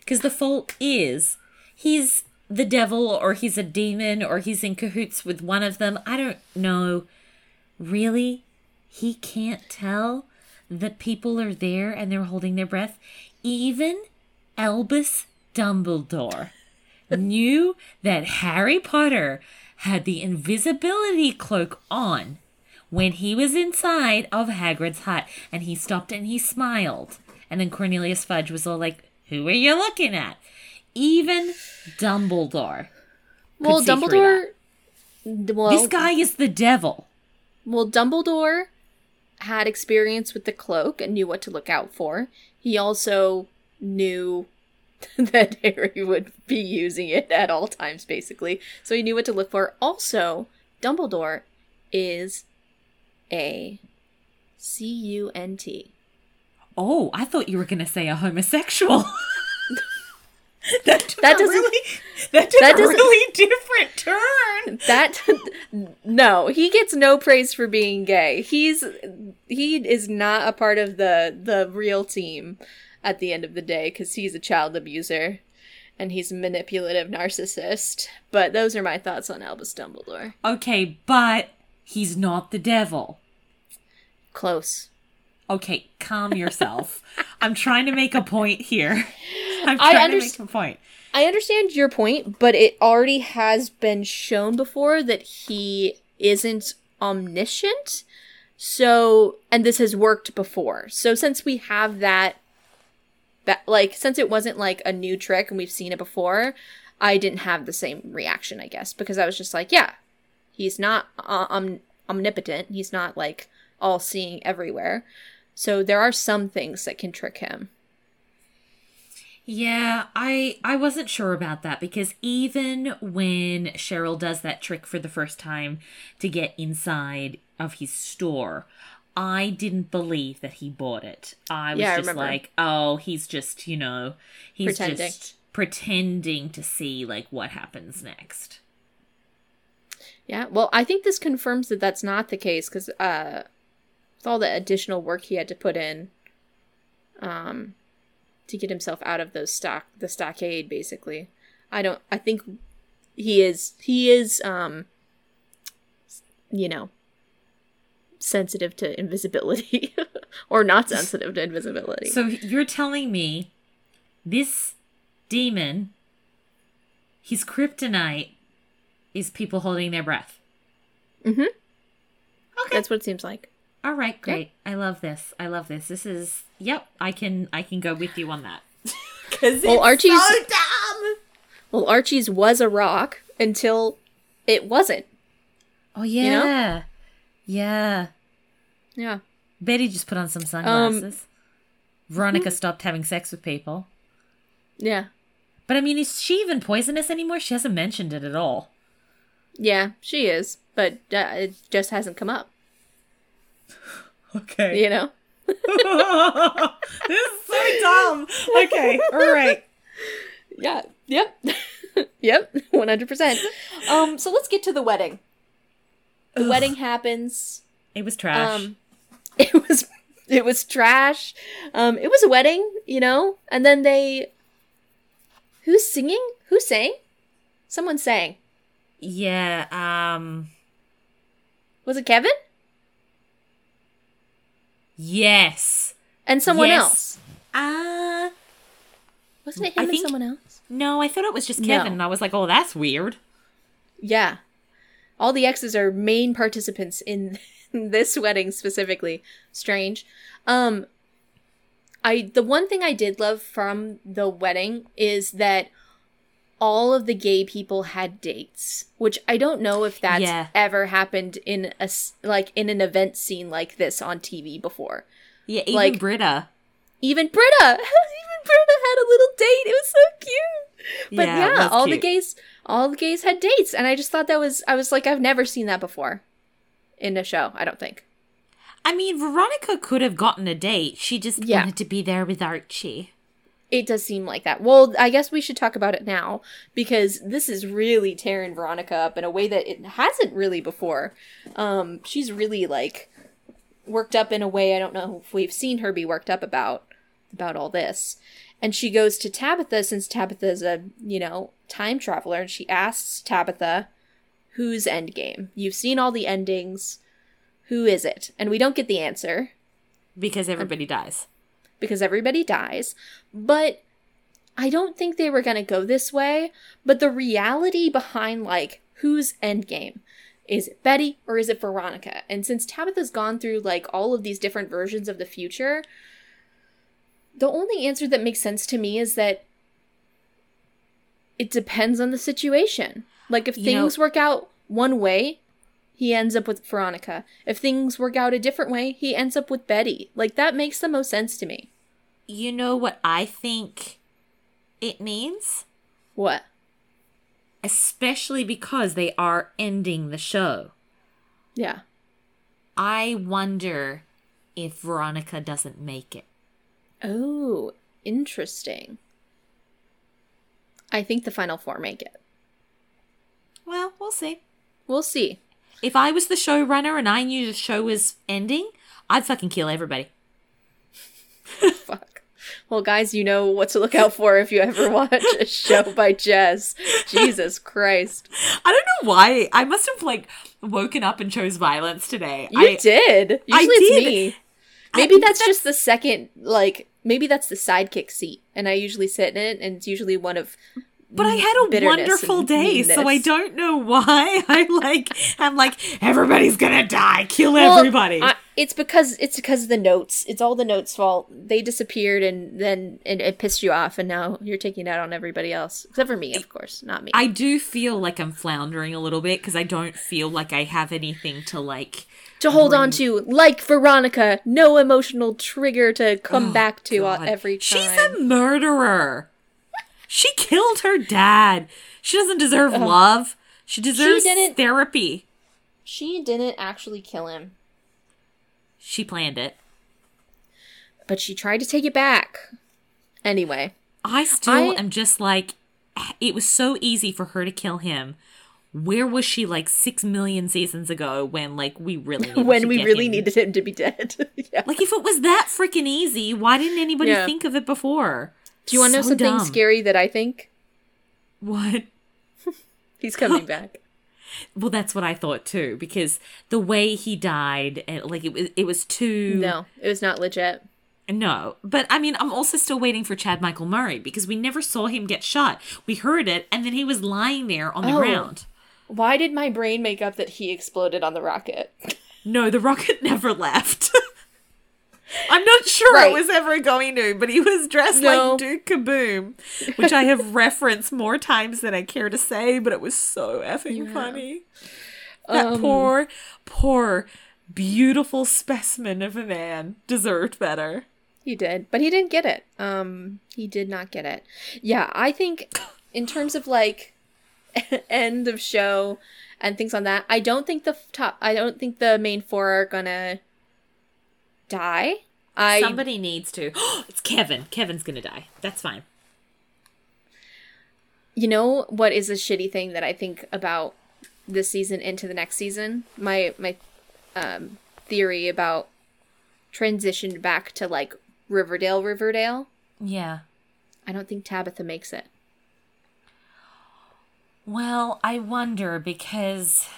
Because the fault is he's the devil or he's a demon or he's in cahoots with one of them. I don't know. Really? He can't tell that people are there and they're holding their breath. Even Albus Dumbledore knew that Harry Potter had the invisibility cloak on when he was inside of Hagrid's hut and he stopped and he smiled. And then Cornelius Fudge was all like, Who are you looking at? Even Dumbledore. Well, Dumbledore. Well, this guy is the devil. Well, Dumbledore had experience with the cloak and knew what to look out for. He also knew that Harry would be using it at all times, basically. So he knew what to look for. Also, Dumbledore is a C U N T. Oh, I thought you were going to say a homosexual. that that doesn't really, that took that a really different turn. That no, he gets no praise for being gay. He's he is not a part of the the real team at the end of the day because he's a child abuser and he's a manipulative narcissist. But those are my thoughts on Albus Dumbledore. Okay, but he's not the devil. Close. Okay, calm yourself. I'm trying to make a point here. I'm trying under- to make a point. I understand your point, but it already has been shown before that he isn't omniscient. So, and this has worked before. So, since we have that, that like, since it wasn't like a new trick and we've seen it before, I didn't have the same reaction, I guess, because I was just like, yeah, he's not uh, um, omnipotent. He's not like all seeing everywhere. So there are some things that can trick him. Yeah, I I wasn't sure about that because even when Cheryl does that trick for the first time to get inside of his store, I didn't believe that he bought it. I was yeah, just I like, oh, he's just, you know, he's pretending. just pretending to see like what happens next. Yeah, well, I think this confirms that that's not the case because uh with all the additional work he had to put in um to get himself out of those stock the stockade basically i don't i think he is he is um you know sensitive to invisibility or not sensitive to invisibility so you're telling me this demon his kryptonite is people holding their breath mm-hmm okay that's what it seems like all right, great. I love this. I love this. This is yep. I can I can go with you on that. Because well, Archie's so dumb. Well, Archie's was a rock until it wasn't. Oh yeah, you know? Yeah, yeah. Betty just put on some sunglasses. Um, Veronica stopped having sex with people. Yeah. But I mean, is she even poisonous anymore? She hasn't mentioned it at all. Yeah, she is, but uh, it just hasn't come up. Okay. You know? this is so dumb. Okay, all right. Yeah, yep. yep, one hundred percent. Um, so let's get to the wedding. The Ugh. wedding happens. It was trash. Um, it was it was trash. Um, it was a wedding, you know, and then they. Who's singing? Who sang? Someone sang. Yeah. Um. Was it Kevin? Yes. And someone yes. else. Uh wasn't it him I and think, someone else? No, I thought it was just Kevin, no. and I was like, "Oh, that's weird." Yeah, all the exes are main participants in this wedding specifically. Strange. Um, I the one thing I did love from the wedding is that all of the gay people had dates, which I don't know if that's yeah. ever happened in a like in an event scene like this on TV before. Yeah, even like, Britta. Even Britta, even Britta had a little date. It was so cute. But yeah, yeah all cute. the gays, all the gays had dates, and I just thought that was. I was like, I've never seen that before in a show. I don't think. I mean, Veronica could have gotten a date. She just yeah. wanted to be there with Archie. It does seem like that. Well, I guess we should talk about it now because this is really tearing Veronica up in a way that it hasn't really before. Um, she's really like worked up in a way I don't know if we've seen her be worked up about about all this. And she goes to Tabitha since Tabitha is a, you know, time traveler and she asks Tabitha, "Who's endgame? You've seen all the endings. Who is it?" And we don't get the answer because everybody dies because everybody dies. But I don't think they were going to go this way. But the reality behind, like, who's endgame? Is it Betty or is it Veronica? And since Tabitha's gone through, like, all of these different versions of the future, the only answer that makes sense to me is that it depends on the situation. Like, if you things know, work out one way, he ends up with Veronica. If things work out a different way, he ends up with Betty. Like that makes the most sense to me. You know what I think it means? What? Especially because they are ending the show. Yeah. I wonder if Veronica doesn't make it. Oh, interesting. I think the final four make it. Well, we'll see. We'll see. If I was the showrunner and I knew the show was ending, I'd fucking kill everybody. Fuck. Well, guys, you know what to look out for if you ever watch a show by Jess. Jesus Christ. I don't know why. I must have like woken up and chose violence today. You I, did. Usually I it's did. me. Maybe I, that's, that's just the second like maybe that's the sidekick seat and I usually sit in it and it's usually one of but I had a wonderful day, meanness. so I don't know why I like. I'm like everybody's gonna die, kill well, everybody. I, it's because it's because of the notes. It's all the notes' fault. They disappeared, and then it, it pissed you off, and now you're taking it out on everybody else, except for me, of course, not me. I do feel like I'm floundering a little bit because I don't feel like I have anything to like to hold on to, like Veronica. No emotional trigger to come oh, back to God. every time. She's a murderer. She killed her dad. She doesn't deserve uh, love. She deserves she didn't, therapy. She didn't actually kill him. She planned it. But she tried to take it back. Anyway. I still I, am just like, it was so easy for her to kill him. Where was she like six million seasons ago when like we really when we really him? needed him to be dead? yeah. Like if it was that freaking easy, why didn't anybody yeah. think of it before? Do you want to so know something dumb. scary that I think? What? He's coming back. Well, that's what I thought too, because the way he died, and like it was, it was too. No, it was not legit. No, but I mean, I'm also still waiting for Chad Michael Murray because we never saw him get shot. We heard it, and then he was lying there on the oh, ground. Why did my brain make up that he exploded on the rocket? No, the rocket never left. I'm not sure right. it was ever going to, but he was dressed no. like Duke Kaboom, which I have referenced more times than I care to say, but it was so effing yeah. funny. That um, poor, poor, beautiful specimen of a man deserved better. He did, but he didn't get it. Um, he did not get it. Yeah, I think in terms of like end of show and things on that, I don't think the top. I don't think the main four are gonna die. I somebody needs to. it's Kevin. Kevin's gonna die. That's fine. You know what is a shitty thing that I think about this season into the next season? My my um, theory about transitioned back to like Riverdale, Riverdale. Yeah. I don't think Tabitha makes it. Well, I wonder because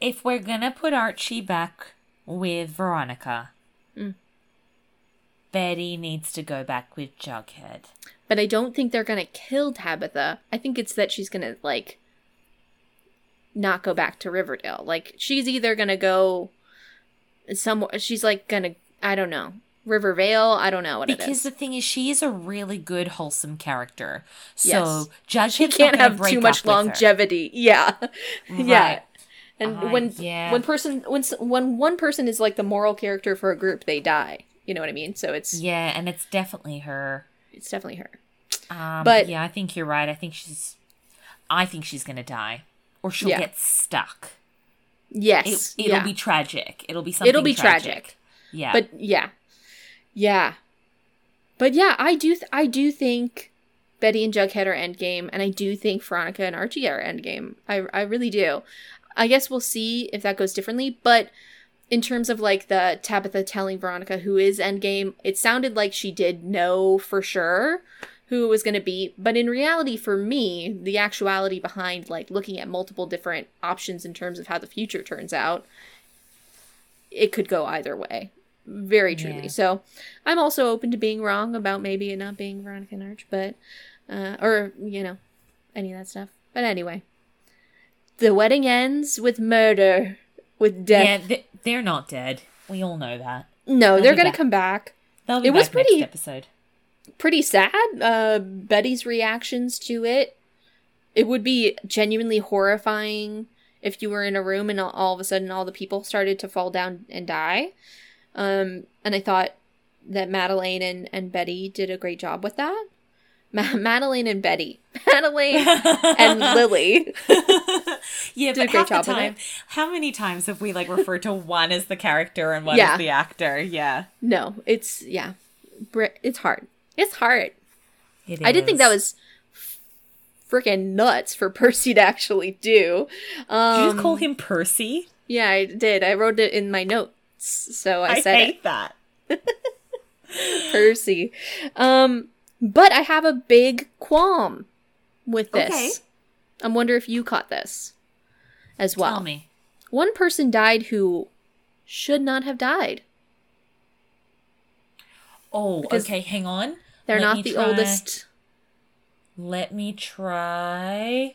if we're gonna put Archie back with Veronica, Mm. Betty needs to go back with Jughead. But I don't think they're gonna kill Tabitha. I think it's that she's gonna like not go back to Riverdale. Like she's either gonna go somewhere. She's like gonna I don't know Rivervale. I don't know what it Because the thing is, she is a really good, wholesome character. So Yes. She can't have too much longevity. Yeah, yeah. And Uh, when yeah. when person when when one person is like the moral character for a group, they die. You know what I mean? So it's Yeah, and it's definitely her. it's definitely her. Um, But- yeah, I think you're right. I think she's, I think she's gonna die, or she'll Yeah. get stuck. Yes, it'll yeah. be tragic. It'll be something. It'll be tragic. Yeah, But yeah, yeah, but yeah, I do. Th- I do think Betty and Jughead are endgame, and I do think Veronica and Archie are endgame. I I really do. I guess we'll see if that goes differently, but in terms of like the Tabitha telling Veronica who is endgame, it sounded like she did know for sure who it was going to be, but in reality for me, the actuality behind like looking at multiple different options in terms of how the future turns out, it could go either way. Very truly. Yeah. So, I'm also open to being wrong about maybe it not being Veronica and Arch, but uh or you know, any of that stuff. But anyway, the wedding ends with murder, with death. yeah, th- they're not dead. We all know that. no, They'll they're gonna back. come back. They'll be It was pretty- episode. pretty sad. Uh, Betty's reactions to it. It would be genuinely horrifying if you were in a room and all of a sudden all the people started to fall down and die. Um, and I thought that Madeline and, and Betty did a great job with that. Ma- Madeline and Betty, Madeline and Lili. yeah, Did a but great half job the time, how many times have we like referred to one as the character and one Yeah. as the actor? Yeah, No, it's yeah, it's hard. It's hard. it I did think that was freaking nuts for Percy to actually do. Um, Did you just call him Percy? Yeah, I did. I wrote it in my notes. So I, I, said hate that. Percy. Um, but I have a big qualm with this. Okay. I wonder if you caught this as well. Tell me. One person died who should not have died. Oh, Because okay. Hang on. They're Let not the try- oldest. Let me try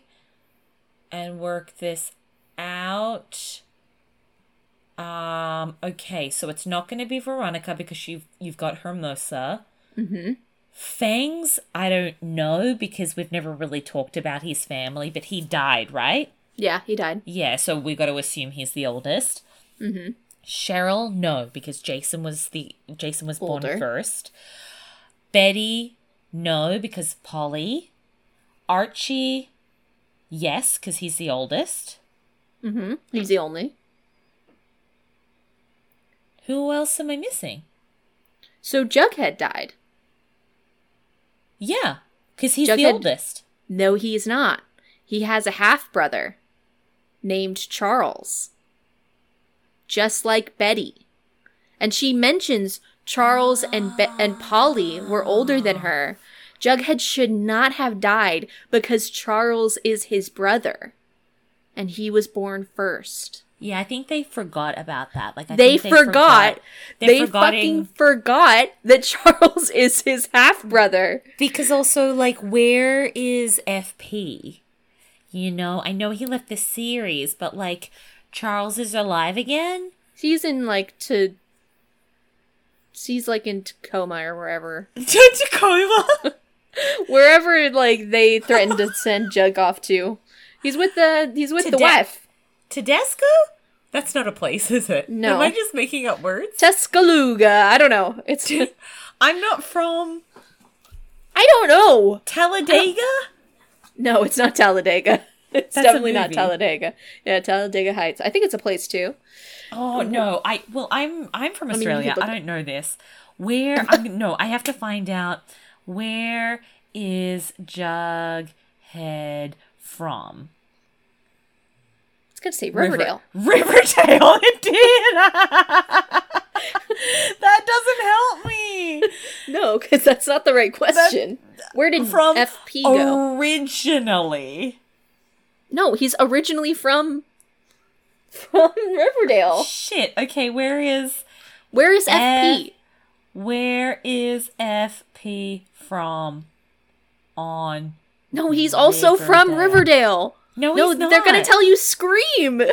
and work this out. Um. Okay, so it's not going to be Veronica because you've you've got Hermosa. Mm-hmm. Fangs, I don't know because we've never really talked about his family, but he died, right? Yeah, he died. Yeah, so we got to assume he's the oldest. Mm-hmm. Cheryl, no, because Jason was the Jason was born first. Betty, no, because Polly. Archie, yes, because he's the oldest. Mm-hmm. He's the only. Who else am I missing? So Jughead died. Yeah, because he's the oldest. No, he's not. He has a half brother named Charles. Just like Betty. And she mentions Charles and Be- and Polly were older than her. Jughead should not have died because Charles is his brother. And he was born first. Yeah, I think they forgot about that. Like I they, think forgot. They're They fucking forgot that Charles is his half brother. Because also, like, where is FP? You know, I know he left the series, but like, Charles is alive again. He's in like to. He's like in Tacoma or wherever, Tacoma. wherever like they threatened to send Jug off to. He's with the. He's with the wife. Tedesco? That's not a place, is it? No. Am I just making up words? Tuscaloosa. I don't know. It's. I'm not from I don't know. Talladega. No, it's not Talladega. It's That's definitely not. Talladega. Yeah, Talladega Heights. I think it's a place too. Oh no, I well, I'm I'm from I mean, Australia. I don't know this. Where? I'm, no, I have to find out. Where is Jughead from? Gonna say Riverdale. River- Riverdale. It did. that doesn't help me. No, because that's not the right question. Where did From FP go? originally. No, he's originally from from Riverdale. Shit. Okay, where is Where is FP? where is FP from? On No, he's also from Riverdale. No, No, he's not. they're gonna tell you Scream.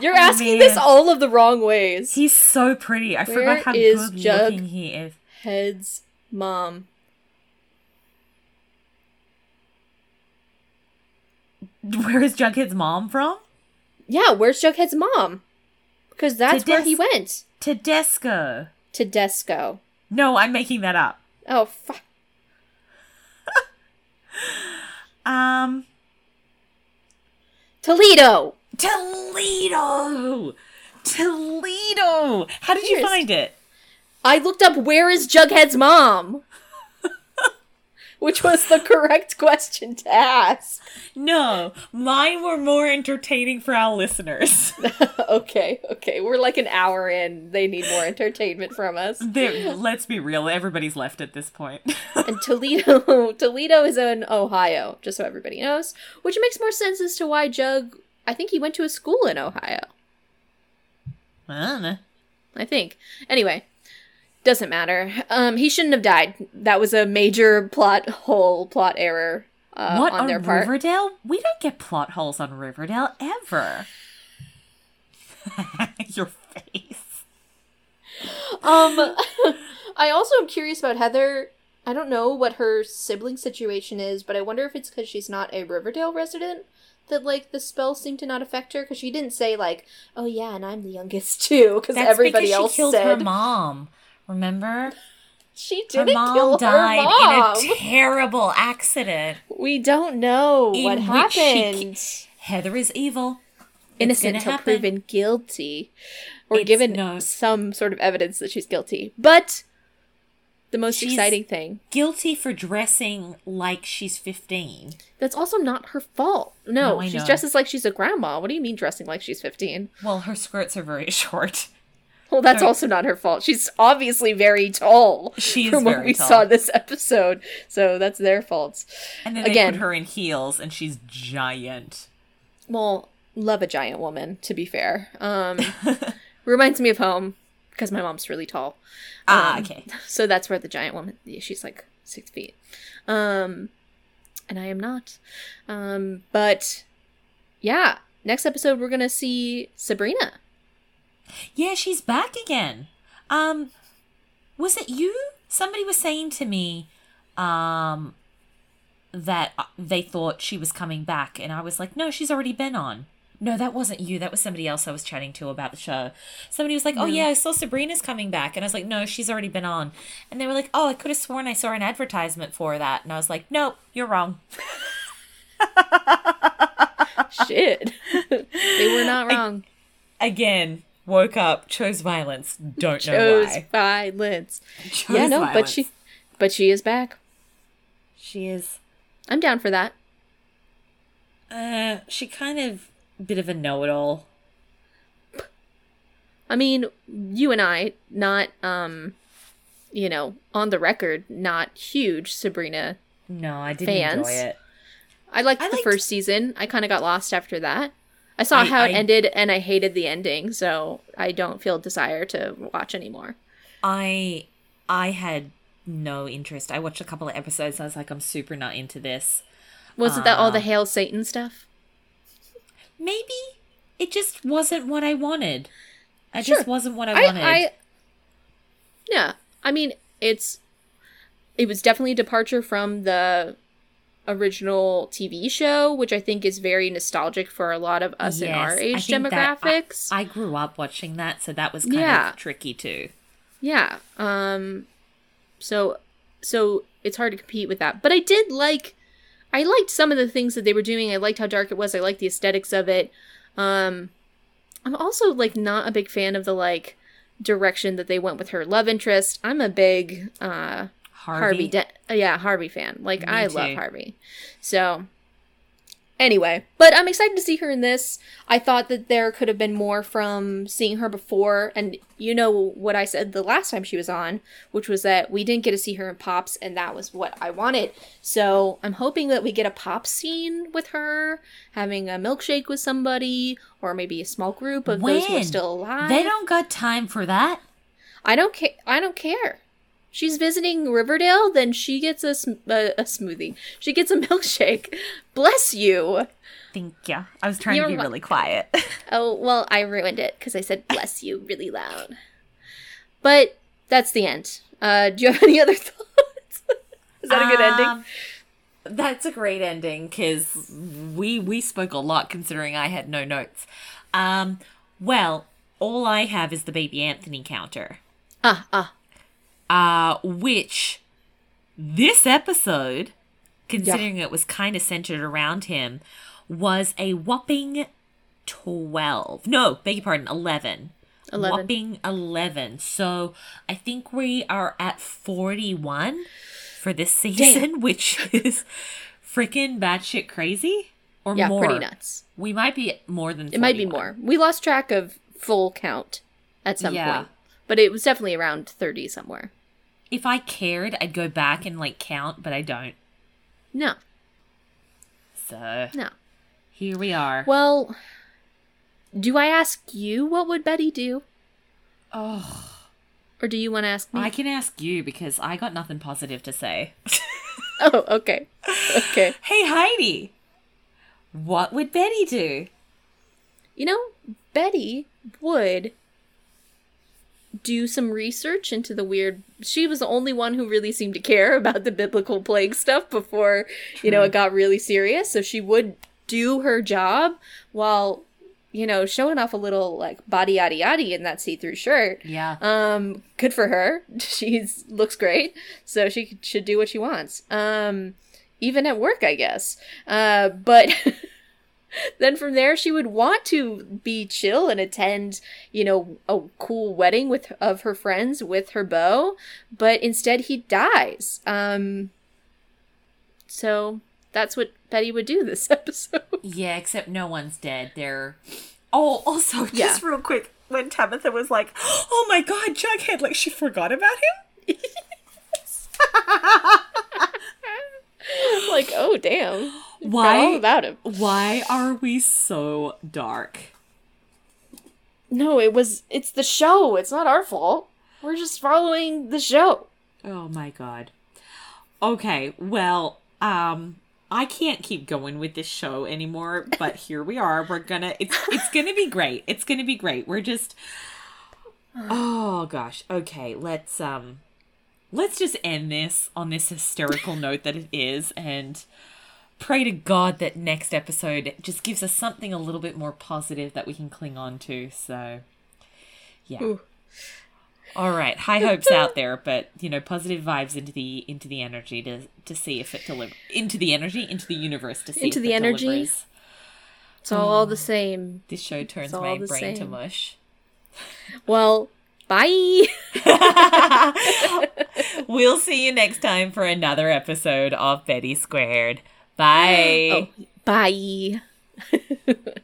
You're Oh, asking this all of the wrong ways. He's so pretty. I Where forgot how is good Jug? looking he is. Head's mom. Where is Jughead's mom from? Yeah, where's Jughead's mom? Because that's where he went. Tedesco. Tedesco. No, I'm making that up. Oh, fuck. Um, Toledo. Toledo. Toledo. How did you find it? I looked up where is Jughead's mom? Which was the correct question to ask. No, mine were more entertaining for our listeners. okay, okay. We're like an hour in. They need more entertainment from us. They're- let's be real, everybody's left at this point. And Toledo Toledo is in Ohio, just so everybody knows. Which makes more sense as to why Jug I think he went to a school in Ohio. I don't know. I think. Anyway, doesn't matter. Um, he shouldn't have died. That was a major plot hole, plot error uh, what on on their part. Riverdale? We don't get plot holes on Riverdale ever. Your face. Um, I also am curious about Heather. I don't know what her sibling situation is, but I wonder if it's because she's not a Riverdale resident that like the spell seemed to not affect her. Because she didn't say like, "Oh yeah, and I'm the youngest too," because That's everybody because else she killed said her mom. Remember? she didn't mom kill died her mom. in a terrible accident. we don't know in what which she happened. Heather is evil. Innocent until happen. proven guilty, or It's given no- some sort of evidence that she's guilty. But the most She's- exciting thing Guilty for dressing like she's 15. That's also not her fault. No, No, she dresses like she's a grandma. What do you mean dressing like she's 15? Well, her skirts are very short. Well, that's Sorry. also not her fault. She's obviously very tall She is from what we tall. saw this episode. So that's their fault. And then Again. they put her in heels and she's giant. Well, love a giant woman, to be fair. Um, reminds me of home because my mom's really tall. Ah, Um, okay. So that's where the giant woman, yeah, she's like six feet. Um, and I am not. Um, but yeah, next episode we're going to see Sabrina. Yeah, she's back again. Um, was it you? Somebody was saying to me, um, that uh, they thought she was coming back, and I was like, no, she's already been on. No, that wasn't you. That was somebody else I was chatting to about the show. Somebody was like, "Oh yeah, I saw Sabrina's coming back," and I was like, "No, she's already been on." And they were like, "Oh, I could have sworn I saw an advertisement for that," and I was like, "Nope, you're wrong." Shit. they were not wrong. Again, woke up, chose violence. Don't Chose know why. Chose violence. Chose yeah, no, but she but she is back. she is I'm down for that. Uh, she kind of bit of a know-it-all. I mean, you and I, not um you know, on the record, not huge Sabrina. No, I didn't Fans? enjoy it. I liked I the liked- first season. I kind of got lost after that. I saw I- how it I- ended and I hated the ending, so I don't feel desire to watch anymore. I I had no interest. I watched a couple of episodes. I was like, I'm super not into this. Wasn't that all the Uh, Hail Satan stuff? Maybe it just wasn't what I wanted. It Sure. just wasn't what I, I, wanted. I yeah i mean it's it was definitely a departure from the original tv show which i think is very nostalgic for a lot of us in our Yes, I age that- I- demographics. I, grew up watching that, so that was kind Yeah. of tricky too. yeah um so so it's hard to compete with that. But i did like i liked some of the things that they were doing. I liked how dark it was. I liked the aesthetics of it. Um i'm also like not a big fan of the like direction that they went with her love interest. I'm a big uh Harvey, Harvey De- yeah, Harvey fan. Like Me I too. love Harvey. So Anyway, but I'm excited to see her in this. I thought that there could have been more from seeing her before, and you know what I said the last time she was on, which was that we didn't get to see her in Pops, and that was what I wanted. So I'm hoping that we get a pop scene with her, having a milkshake with somebody, or maybe a small group of when? those who are still alive. They don't got time for that. I don't care. I don't care she's visiting Riverdale, then she gets a, a, a smoothie. She gets a milkshake. Bless you. Thank you. I was trying You're to be really quiet. oh, well, I ruined it because I said bless you really loud. But that's the end. Uh, do you have any other thoughts? Is that a good um, ending? That's a great ending because we we spoke a lot considering I had no notes. Um, well, all I have is the baby Anthony counter. Ah, ah uh, which this episode, considering yeah. it was kind of centered around him, was a whopping 12. No, beg your pardon, 11. 11. Whopping 11. So I think we are at 41 for this season, Damn. which is freaking batshit crazy. Or yeah, more. pretty nuts. We might be more than 41. It might be more. We lost track of full count at some yeah. point. But it was definitely around 30 somewhere if I cared, I'd go back and like count, but I don't. No. So. No. Here we are. Well, do I ask you what would Betty do? Oh. Or do you want to ask me? I can ask you because I got nothing positive to say. oh, okay. Okay. hey, Heidi. What would Betty do? You know, Betty would do some research into the weird she was the only one who really seemed to care about the biblical plague stuff before you know it got really serious. So she would do her job while you know showing off a little like body yaddy yaddy in that see-through shirt. Yeah. Um good for her. She's looks great. So she should do what she wants. Um even at work i guess. Uh but then from there she would want to be chill and attend you know a cool wedding with of her friends with her beau but instead he dies. Um so that's what betty would do this episode. Yeah except no one's dead. They're oh also just yeah. real quick when tabitha was like oh my god jughead like she forgot about him? Like oh damn why about him? Why are we so dark? No, it was. It's the show. It's not our fault. We're just following the show. Oh my god. Okay, well, um, I can't keep going with this show anymore, but here we are. We're gonna. It's it's gonna be great. It's gonna be great. We're just. Oh gosh. Okay, let's um, let's just end this on this hysterical note that it is, and pray to God that next episode just gives us something a little bit more positive that we can cling on to. So, yeah. Ooh. All right, high hopes out there, but you know, positive vibes into the into the energy to to see if it delivers into the energy into the universe to see into the energy. Delivers. It's all, all the um, same. This show turns my brain same. to mush. Well, bye. we'll see you next time for another episode of Betty Squared. Bye. Oh, bye.